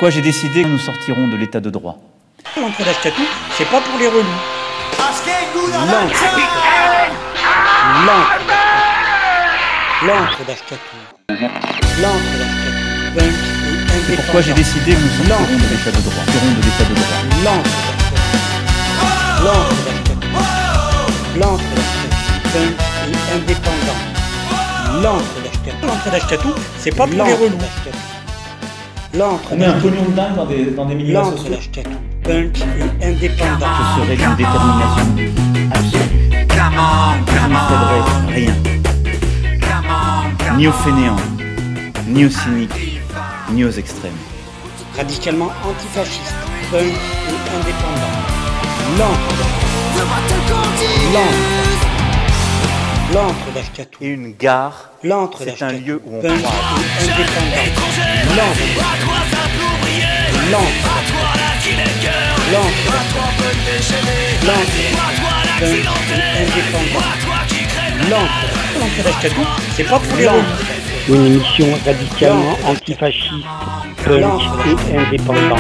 Pourquoi j'ai décidé que nous sortirons de l'état de droit. L'entrée d'Ashkatou, c'est pas pour les relous. D'Ashkatou. D'Ashkatou. C'est pourquoi j'ai décidé que nous sortirons de l'état de droit. Sortirons de l'état de droit. L'entrée d'Ashkatou. L'entrée d'Ashkatou. L'entrée d'Ashkatou. Punk et indépendant. L'entrée d'Ashkatou. L'entrée d'Ashkatou, c'est pas pour les relous. On est un pognon de dingue dans des, dans des milieux L'entrée sociaux. d'Ashkatou. Punk et indépendant. Ce serait d'une détermination absolue. Je ne céderai rien. Ni aux fainéants, ni aux cyniques, ni aux extrêmes. Radicalement antifasciste. Punk et indépendant. L'entrée d'Ashkatou. L'entrée. L'entrée d'Ashkatou. Et une gare, c'est un lieu où on Punk croise. et indépendant. L'entrée. L'entrée. L'entrée. L'entrée. Punk et indépendant. L'entrée. L'entrée d'Ashkatou, c'est pas pour les. Une émission radicalement antifasciste, punk et indépendant.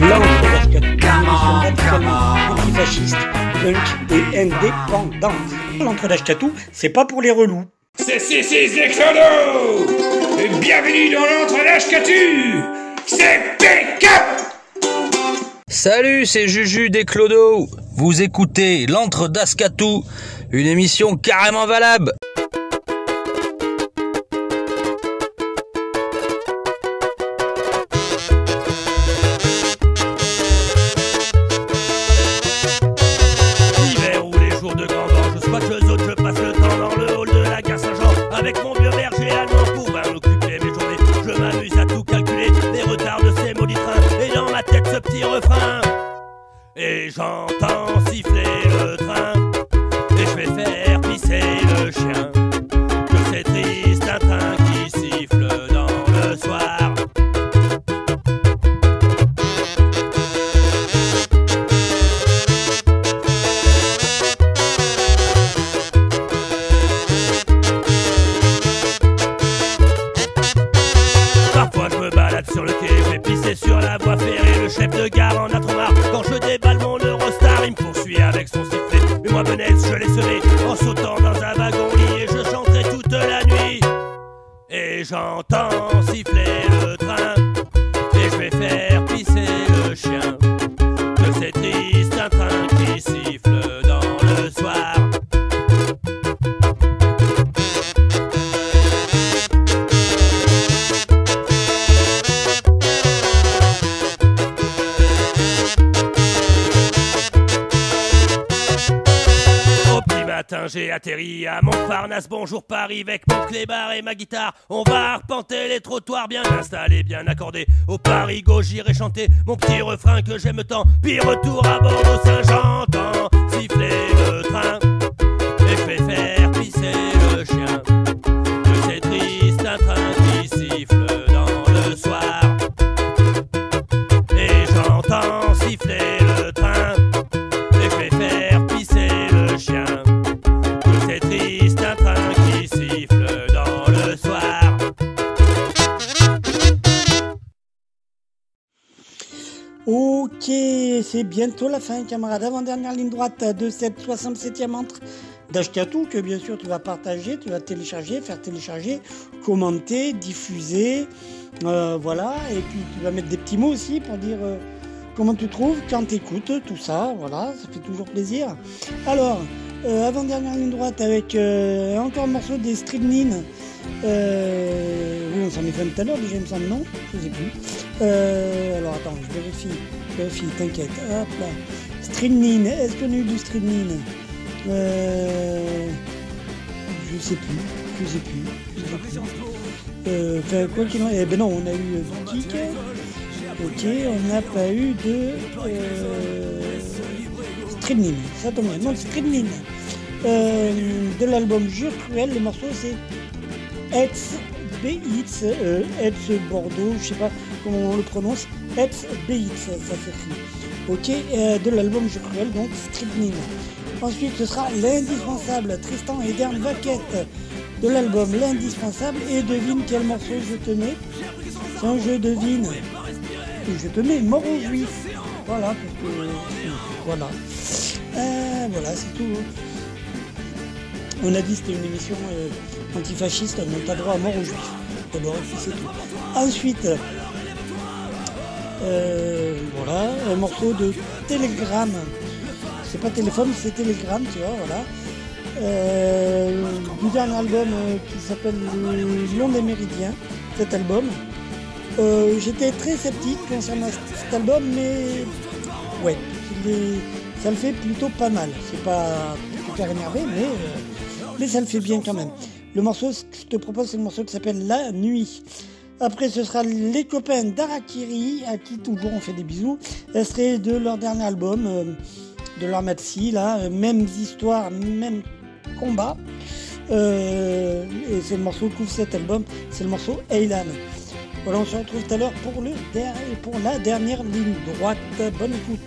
L'entrée d'Ashkatou, une émission radicalement antifasciste, punk et indépendante. D'Ashkatou, c'est pas pour les relous. C'est Clodo Et bienvenue dans l'entre d'Ashkatu C'est Pick-up Salut, c'est Juju des Clodo. Vous écoutez l'entre d'Ascatou, une émission carrément valable. J'entends Avec mon clébard et ma guitare. On va arpenter les trottoirs bien installés, bien accordés. Au Paris gauche, j'irai chanter mon petit refrain que j'aime tant. Puis retour à Bordeaux, Saint-Jean, siffler bientôt la fin, camarade. Avant-dernière ligne droite de cette 67e entre d'Ashkatou, que bien sûr tu vas partager, tu vas télécharger, faire télécharger, commenter, diffuser. euh, voilà, et puis tu vas mettre des petits mots aussi pour dire euh, comment tu trouves, quand tu écoutes, tout ça. Voilà, ça fait toujours plaisir. Alors, euh, avant-dernière ligne droite avec euh, encore un morceau des Strychnine. Euh, oui, on s'en est fait tout à l'heure déjà, il me semble, non? Je sais plus. Alors attends, je vérifie. Je vérifie, t'inquiète. Hop là. Strychnine, est-ce qu'on a eu du Strychnine Je sais plus. Je sais plus. Sais plus. Enfin, quoi qu'il en Eh ben non, on a eu Vitic. Ok, on n'a pas eu de Strychnine. Ça tombe bien. Non, Strychnine. Euh, de l'album Jure Cruel, le morceau c'est Etz Beitz, euh, Bordeaux, je sais pas comment on le prononce, Etz Beitz, ça, ça s'écrit. Ok, euh, de l'album Jure Cruel, donc Strychnine. Ensuite, ce sera l'indispensable Tristan et Dern Vaquette de l'album L'indispensable et devine quel morceau je te mets. C'est un jeu devine. Je te mets mort aux juifs. Voilà, parce que voilà. Euh, voilà, c'est tout. On a dit que c'était une émission euh, antifasciste, donc t'as droit à mort aux juifs. C'est tout. Ensuite, euh, voilà, un morceau de Telegram. C'est pas téléphone, c'est Telegram, tu vois, voilà. Euh, du dernier album qui s'appelle Le Long des Méridiens, cet album. J'étais très sceptique concernant cet album, mais ouais, ça le fait plutôt pas mal. C'est pas hyper énervé, mais, euh, mais ça le fait bien quand même. Le morceau que je te propose, c'est le morceau qui s'appelle La Nuit. Après, ce sera les copains d'Arakiri, à qui toujours on fait des bisous. Extrait de leur dernier album, euh, de leur maxi, là, euh, mêmes histoires, même combat. Et c'est le morceau qui cet album, c'est le morceau Eilan. Voilà, on se retrouve tout à l'heure pour, le pour la dernière ligne droite. Bonne écoute.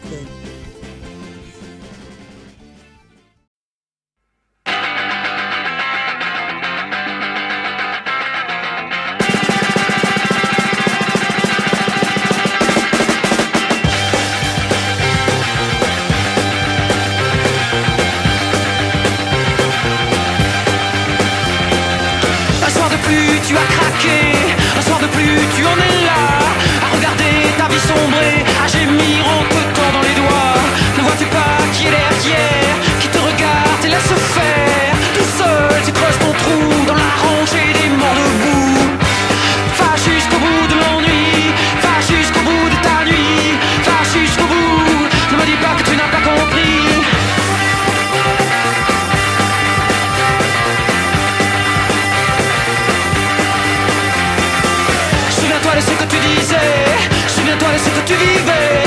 c'est que tu vivais.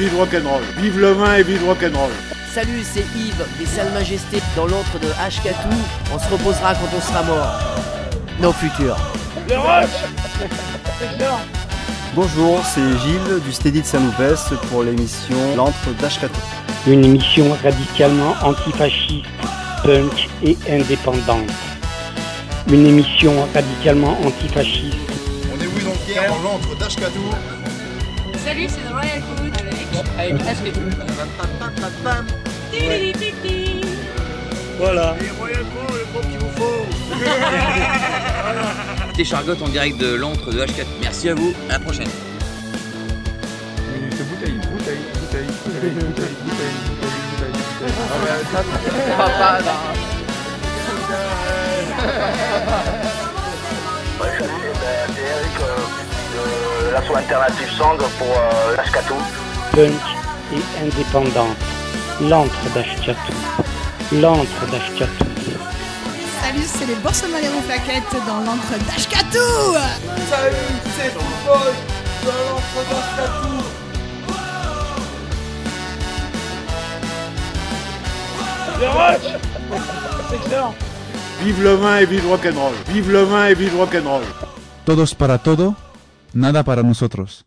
Vive le vin et vive rock'n'roll. Vive le vin et vive rock'n'roll. Salut, c'est Yves des Salles Majestés dans l'antre de Hkatou. On se reposera quand on sera mort. Nos futurs. Le roche Bonjour, c'est Gilles du Steady de Saint-Loupès pour l'émission L'antre d'Ashkatou. Une émission radicalement antifasciste, punk et indépendante. Une émission radicalement antifasciste. On est oui donc hier dans l'antre d'Ashkatou. Salut, c'est Royal voilà. C'était Chargotte en direct de l'antre de H4. Merci à vous, à la prochaine punk et indépendante. L'antre d'Ashkatou. L'antre d'Ashkatou. Salut, c'est les Bourses Malérou Plaquettes dans l'entre d'Ashkatou Salut, c'est Football dans l'entre d'Ashkatou. C'est excellent Vive le vin et vive rock'n'roll Vive le vin et vive rock'n'roll Todos para todo, nada para nosotros.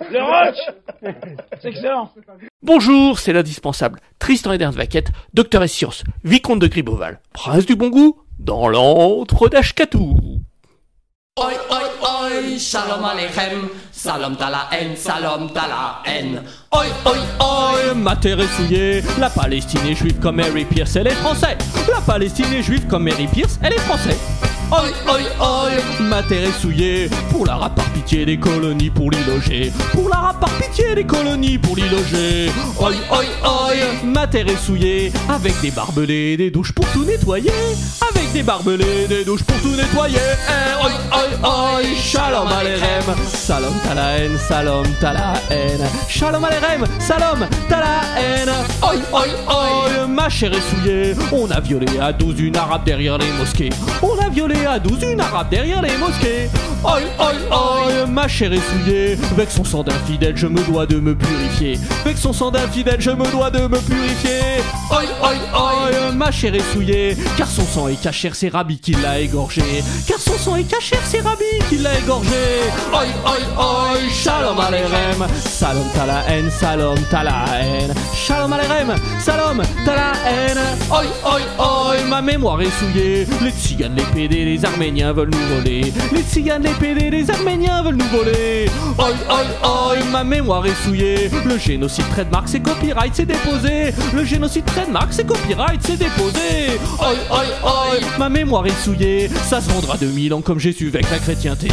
Le rush C'est excellent Bonjour, c'est l'indispensable Tristan Eder Vaquette, docteur et science, vicomte de Griboval, prince du bon goût, dans l'antre d'Ashkatou. Oi, oi, oi, shalom aleichem, salam tala haine, salam tala haine. Oi, oi, oi, Ma terre est souillée, la Palestine est juive comme Mary Pierce, elle est française. La Palestine est juive comme Mary Pierce, elle est française. Oi, oi, oi, ma terre est souillée, pour la rap par pitié des colonies pour l'y loger. Pour la rap par pitié des colonies pour l'y loger. Oi, oi, oi, ma terre est souillée, avec des barbelés, des douches pour tout nettoyer. Des barbelés, des douches pour tout nettoyer. Eh, oi, oi, shalom alerem, salam ta la haine, salam ta la haine. Shalom alerem, salam ta la haine. Oi, ma chair est souillée, on a violé à 12 une arabe derrière les mosquées. On a violé à 12 une arabe derrière les mosquées. Oi, oi, oi, ma chair est souillée, avec son sang d'infidèle, je me dois de me purifier. Avec son sang d'infidèle, je me dois de me purifier. Oi, oi, oi, ma chair est souillée, car son sang est cachère, c'est Rabbi qui l'a égorgé. Car son sang est cachère, c'est Rabbi qui l'a égorgé. Oi, oi, oi, shalom alerem, salam ta la haine, salam ta la haine. Shalom alerem, salam ta la haine. Oi, oi, oi, ma mémoire est souillée, les tziganes, les pédés, les arméniens veulent nous voler. Les tziganes, les pédés, les arméniens veulent nous voler. Oi, oi, oi, ma mémoire est souillée, le génocide trademark, c'est copyright, c'est déposé. Le génocide trademark, c'est copyright, c'est déposé. Oi, oi, oi, ma mémoire est souillée, ça se vendra 2000 ans comme Jésus avec la chrétienté.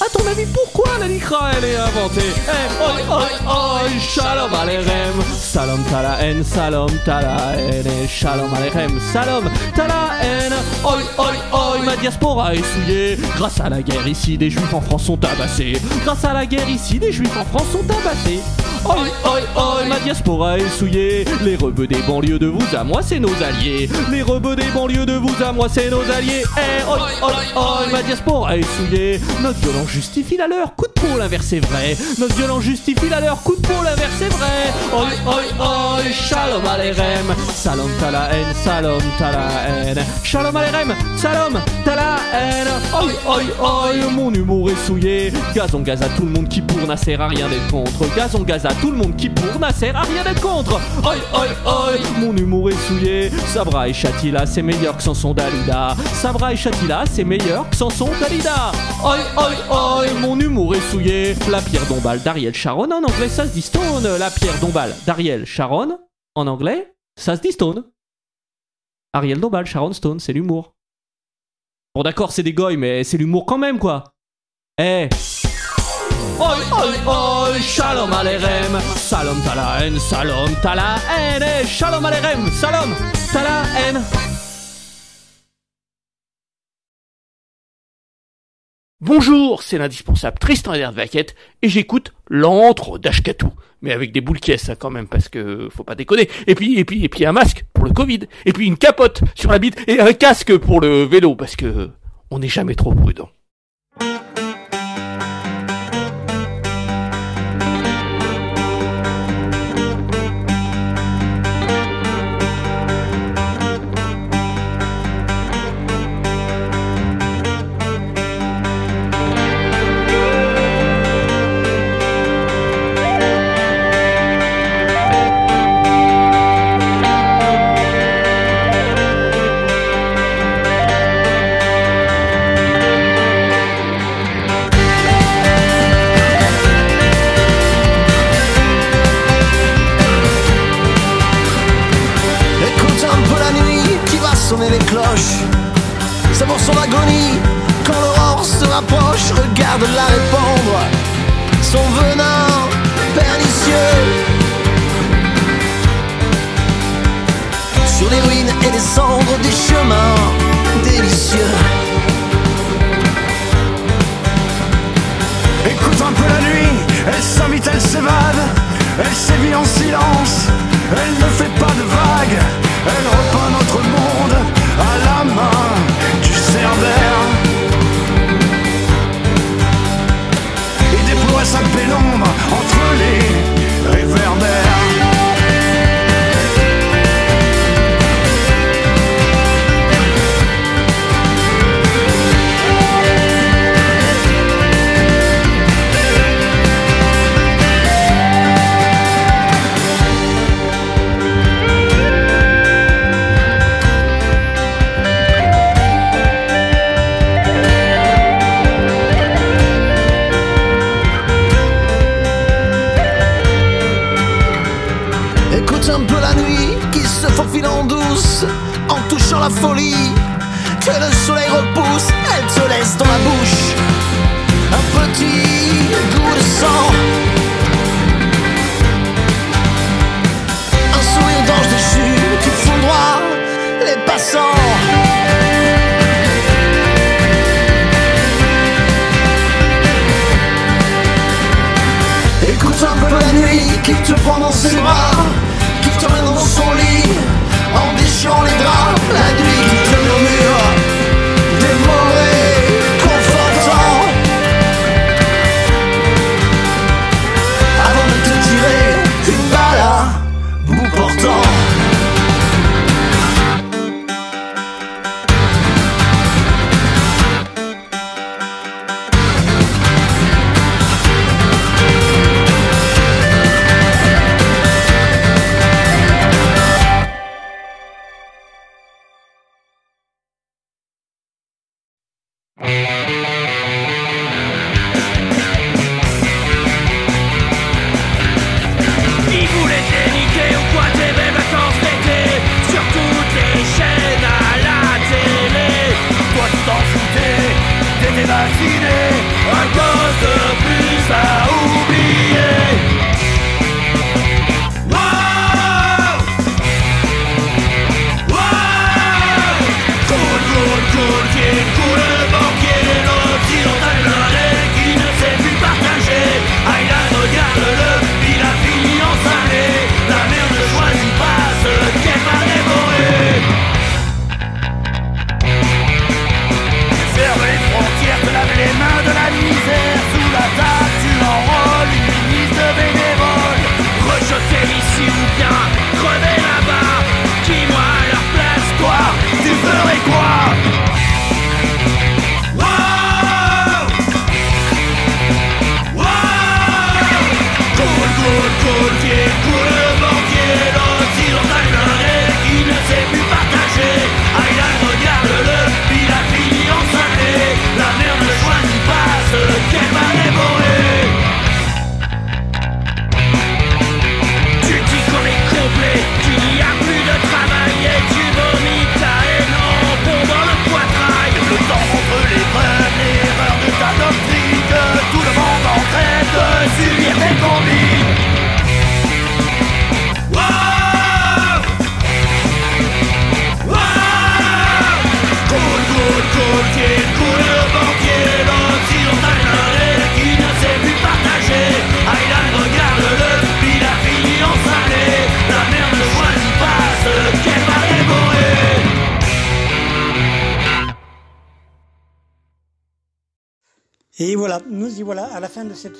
À ton avis, pourquoi la Likra, elle est inventée? Eh, oi, oi, oi, shalom alerem, salam ta la haine, salam ta la haine, et shalom alerem, salam ta la haine. Oi, oi, oi, ma diaspora est souillée, grâce à la guerre ici, des juifs en France sont tabassés. Grâce à la guerre ici, des juifs en France sont tabassés. Oi, oi, oi, ma diaspora est souillée, les rebeux des banlieues de vous à moi, c'est nos alliés. Les rebeux des banlieues de vous à moi, c'est nos alliés. Eh, oi, oi, oi, ma diaspora est souillée. Notre violence justifie la leur, coup de peau, l'inverse est vrai. Notre violence justifie la leur, coup de peau, l'inverse est vrai. Oi, oi, oi, shalom alerem. Salam ta la haine, salam ta la haine. Shalom alerem, salam ta la haine. Oi, oi, oi, mon humour est souillé. Gazon gaz à tout le monde qui pour n'a sert à rien d'être contre. Gazon gaz à tout le monde qui pour n'a sert à rien d'être contre. Oi, oi, oi, mon humour est souillé. Sabra et Chatila, c'est meilleur que Sanson Sabra et Chatila, c'est meilleur que Sanson Dalida. Oi, oi, oi, mon humour est souillé. La pierre dombale d'Ariel Sharon, en anglais ça se dit stone. La pierre dombale d'Ariel Sharon, en anglais ça se dit stone. Ariel Dombal, Sharon Stone, c'est l'humour. Bon d'accord, c'est des goy, mais c'est l'humour quand même quoi. Eh. Oi, oi, oi, shalom alerem, salom ta la haine, salom ta la haine, eh, shalom alerem, salom ta la. Bonjour, c'est l'indispensable Tristan Vaquette et j'écoute l'antre d'Ashkatou. Mais avec des boules caisses hein, quand même parce que faut pas déconner. Et puis et puis et puis un masque pour le Covid et puis une capote sur la bite et un casque pour le vélo parce que on n'est jamais trop prudent. Et les cendres des chemins délicieux. Écoute un peu la nuit, elle s'invite, elle s'évade, elle sévit en silence, elle ne fait pas de vagues, elle repeint notre monde à la main du cerbère. Et déploie sa pénombre entre les Que le soleil repousse, elle te laisse dans la bouche un petit goût de sang. Un sourire d'ange déchu qui font droit les passants. Écoute un peu la nuit qui te prend dans ses bras, qui t'emmène dans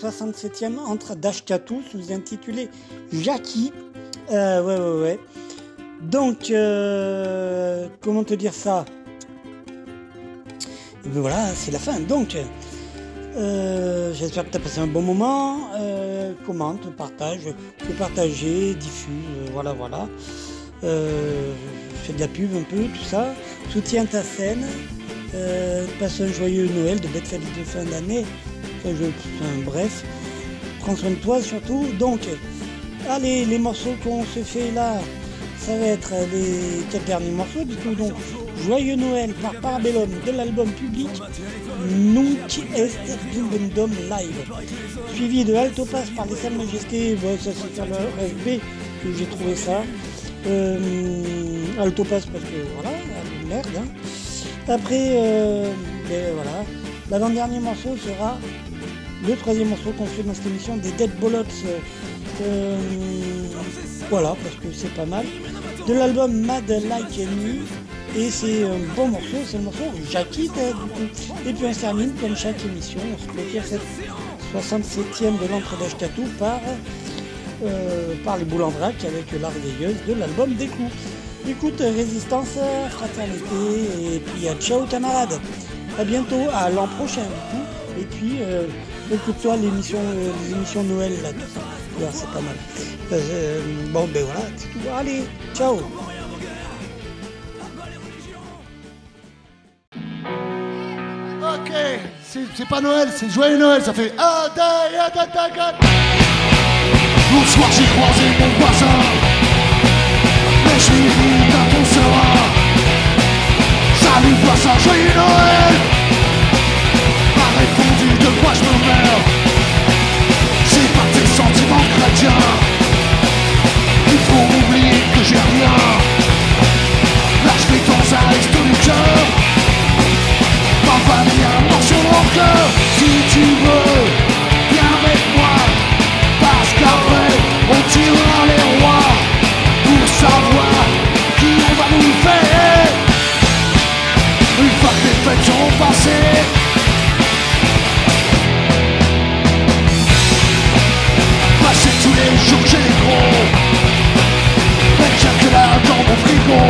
67e entre Dashkatu, sous-intitulé Jackie. Euh, ouais, ouais, ouais. Donc, euh, comment te dire ça? Et ben voilà, c'est la fin. Donc, euh, j'espère que tu as passé un bon moment. Commente, partage, fais partager, diffuse, voilà, voilà. Fais de la pub un peu, tout ça. Soutiens ta scène. Passe un joyeux Noël, de belles fêtes de fin d'année. Enfin, enfin, bref, prends soin de toi surtout. Donc, allez, les morceaux qu'on se fait là, ça va être les quatre derniers morceaux du coup. Donc, joyeux Noël par Parabellum de l'album public Nunc Est Dum Live. Suivi de Alto Pass par les Salles Majestés, bon, ça c'est sur que j'ai trouvé ça. Euh, Alto Pass parce que voilà, merde. Après, euh, ben, voilà, l'avant-dernier morceau sera le troisième morceau qu'on fait dans cette émission des Dead Bullets. euh, voilà, parce que c'est pas mal. De l'album Mad Like Me. Et c'est un bon morceau, c'est le morceau Jackie Dead, du coup. Et puis on se termine comme chaque émission, on se clôture cette 67e de l'entre d'Ashkatou par, euh, par les boules en vrac avec la réveilleuse de l'album des coups. Écoute, résistance, fraternité, et puis euh, ciao camarades. À bientôt, à l'an prochain du coup. Et puis, euh, écoute-toi l'émission, euh, les émissions Noël là, tout c'est pas mal. Euh, bon, ben voilà, c'est tout. Allez, ciao. Ok, c'est pas Noël, c'est Joyeux Noël, ça fait Ah, da, ya, da, da, ga. L'autre soir j'ai croisé mon voisin Mais je lui dit ton sera Salut voisin, Joyeux Noël répondu de quoi je me meurs. C'est pas tes sentiments chrétiens Il faut oublier que j'ai rien. Lâche-les dans un resto du cœur. Ma famille a un morceau dans le cœur. Si tu veux, viens avec moi. Parce qu'après, on tirera les rois Pour savoir qui on va nous faire. Une fois que les fêtes seront passées Passer tous les jours chez les gros. Mais a que là dans mon frigo.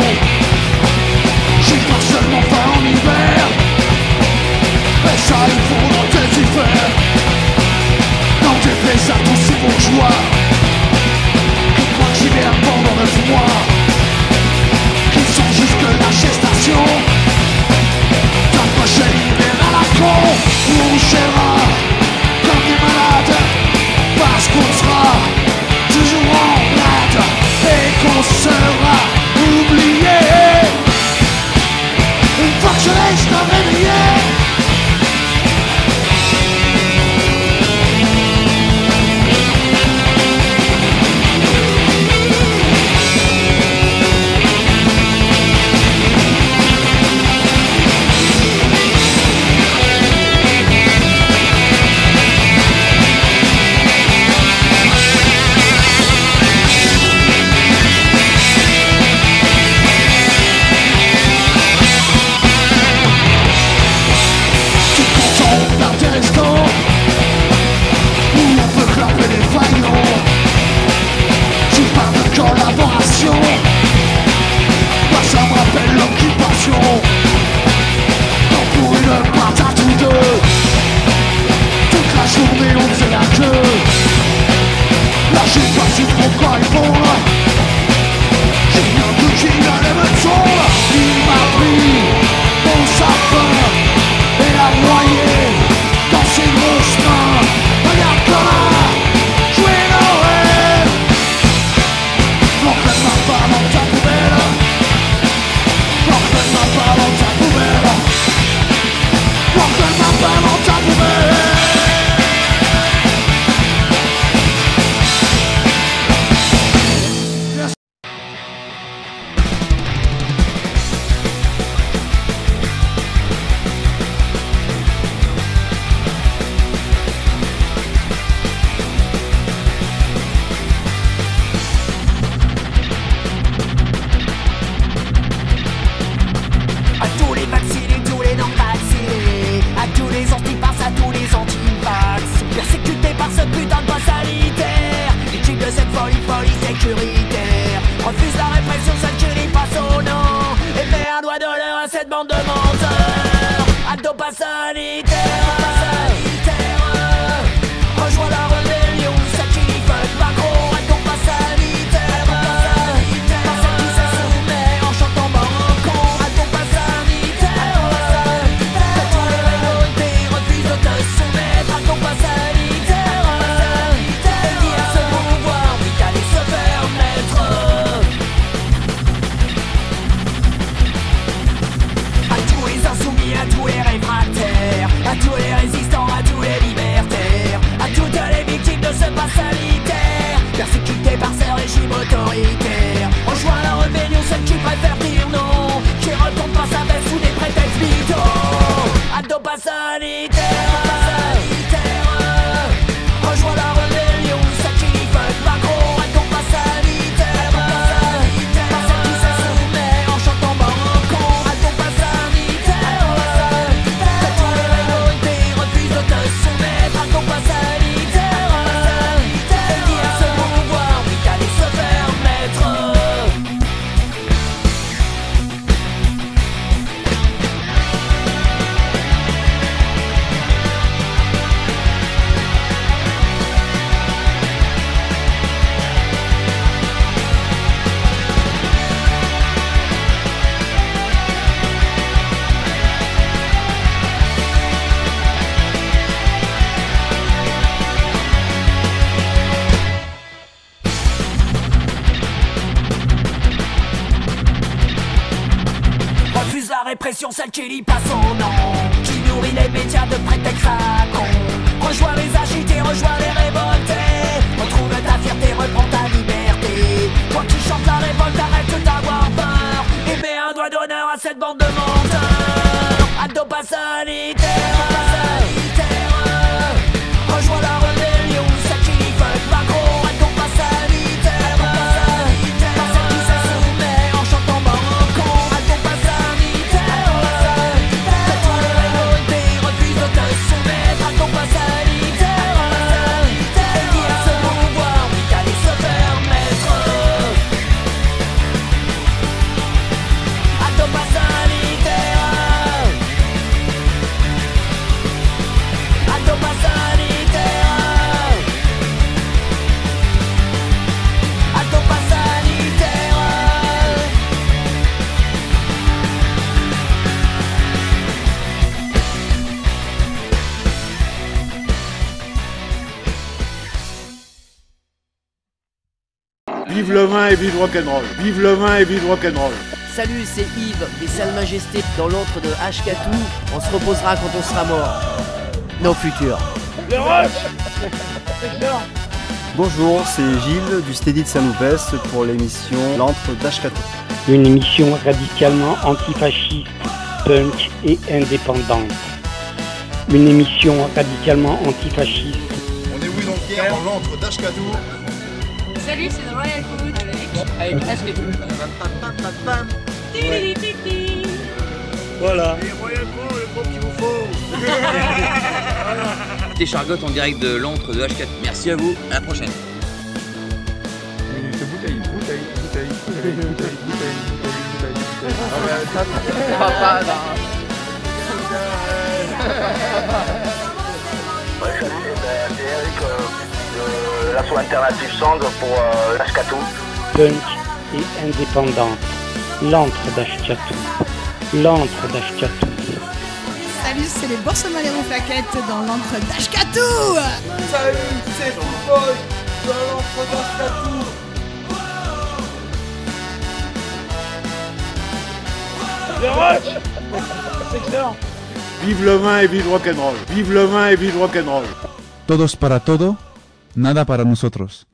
J'ai pas seulement faim en hiver. Mais ça il faudra peut-être y faire. Dans tes à tous ces bourgeois Qui croient que j'hiberne pendant neuf mois. Qui sont juste que la gestation. D'un prochain hiver à la con. Où on Qu'on sera oublié. Une fois que kitty rock'n'roll. Vive le vin et vive rock'n'roll. Salut, c'est Yves des Salles Majestés dans l'antre de Ashkatou. On se reposera quand on sera mort. Nos futurs. Le roche Bonjour, c'est Gilles du Steady de Saint-Loupès pour l'émission L'antre d'Ashkatou. Une émission radicalement antifasciste, punk et indépendante. Une émission radicalement antifasciste. On est oui donc hier dans l'antre d'Ashkatou. Salut, c'est The Royal Food avec Ashley. Voilà. C'était en direct de l'antre de H4. Merci à vous, à la prochaine. Bouteille, bouteille, bouteille, Eric alternative pour punk et indépendante. L'antre d'Ashkatou. L'antre d'Ashkatou. Salut, c'est les Boursemaliers aux plaquettes dans l'antre d'Ashkatou Salut, c'est Football dans l'entre d'Ashkatou. Le roche C'est excellent Vive le vin et vive rock'n'roll. Vive le vin et vive rock'n'roll. Todos para todo, nada para nosotros.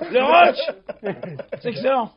Le rock C'est excellent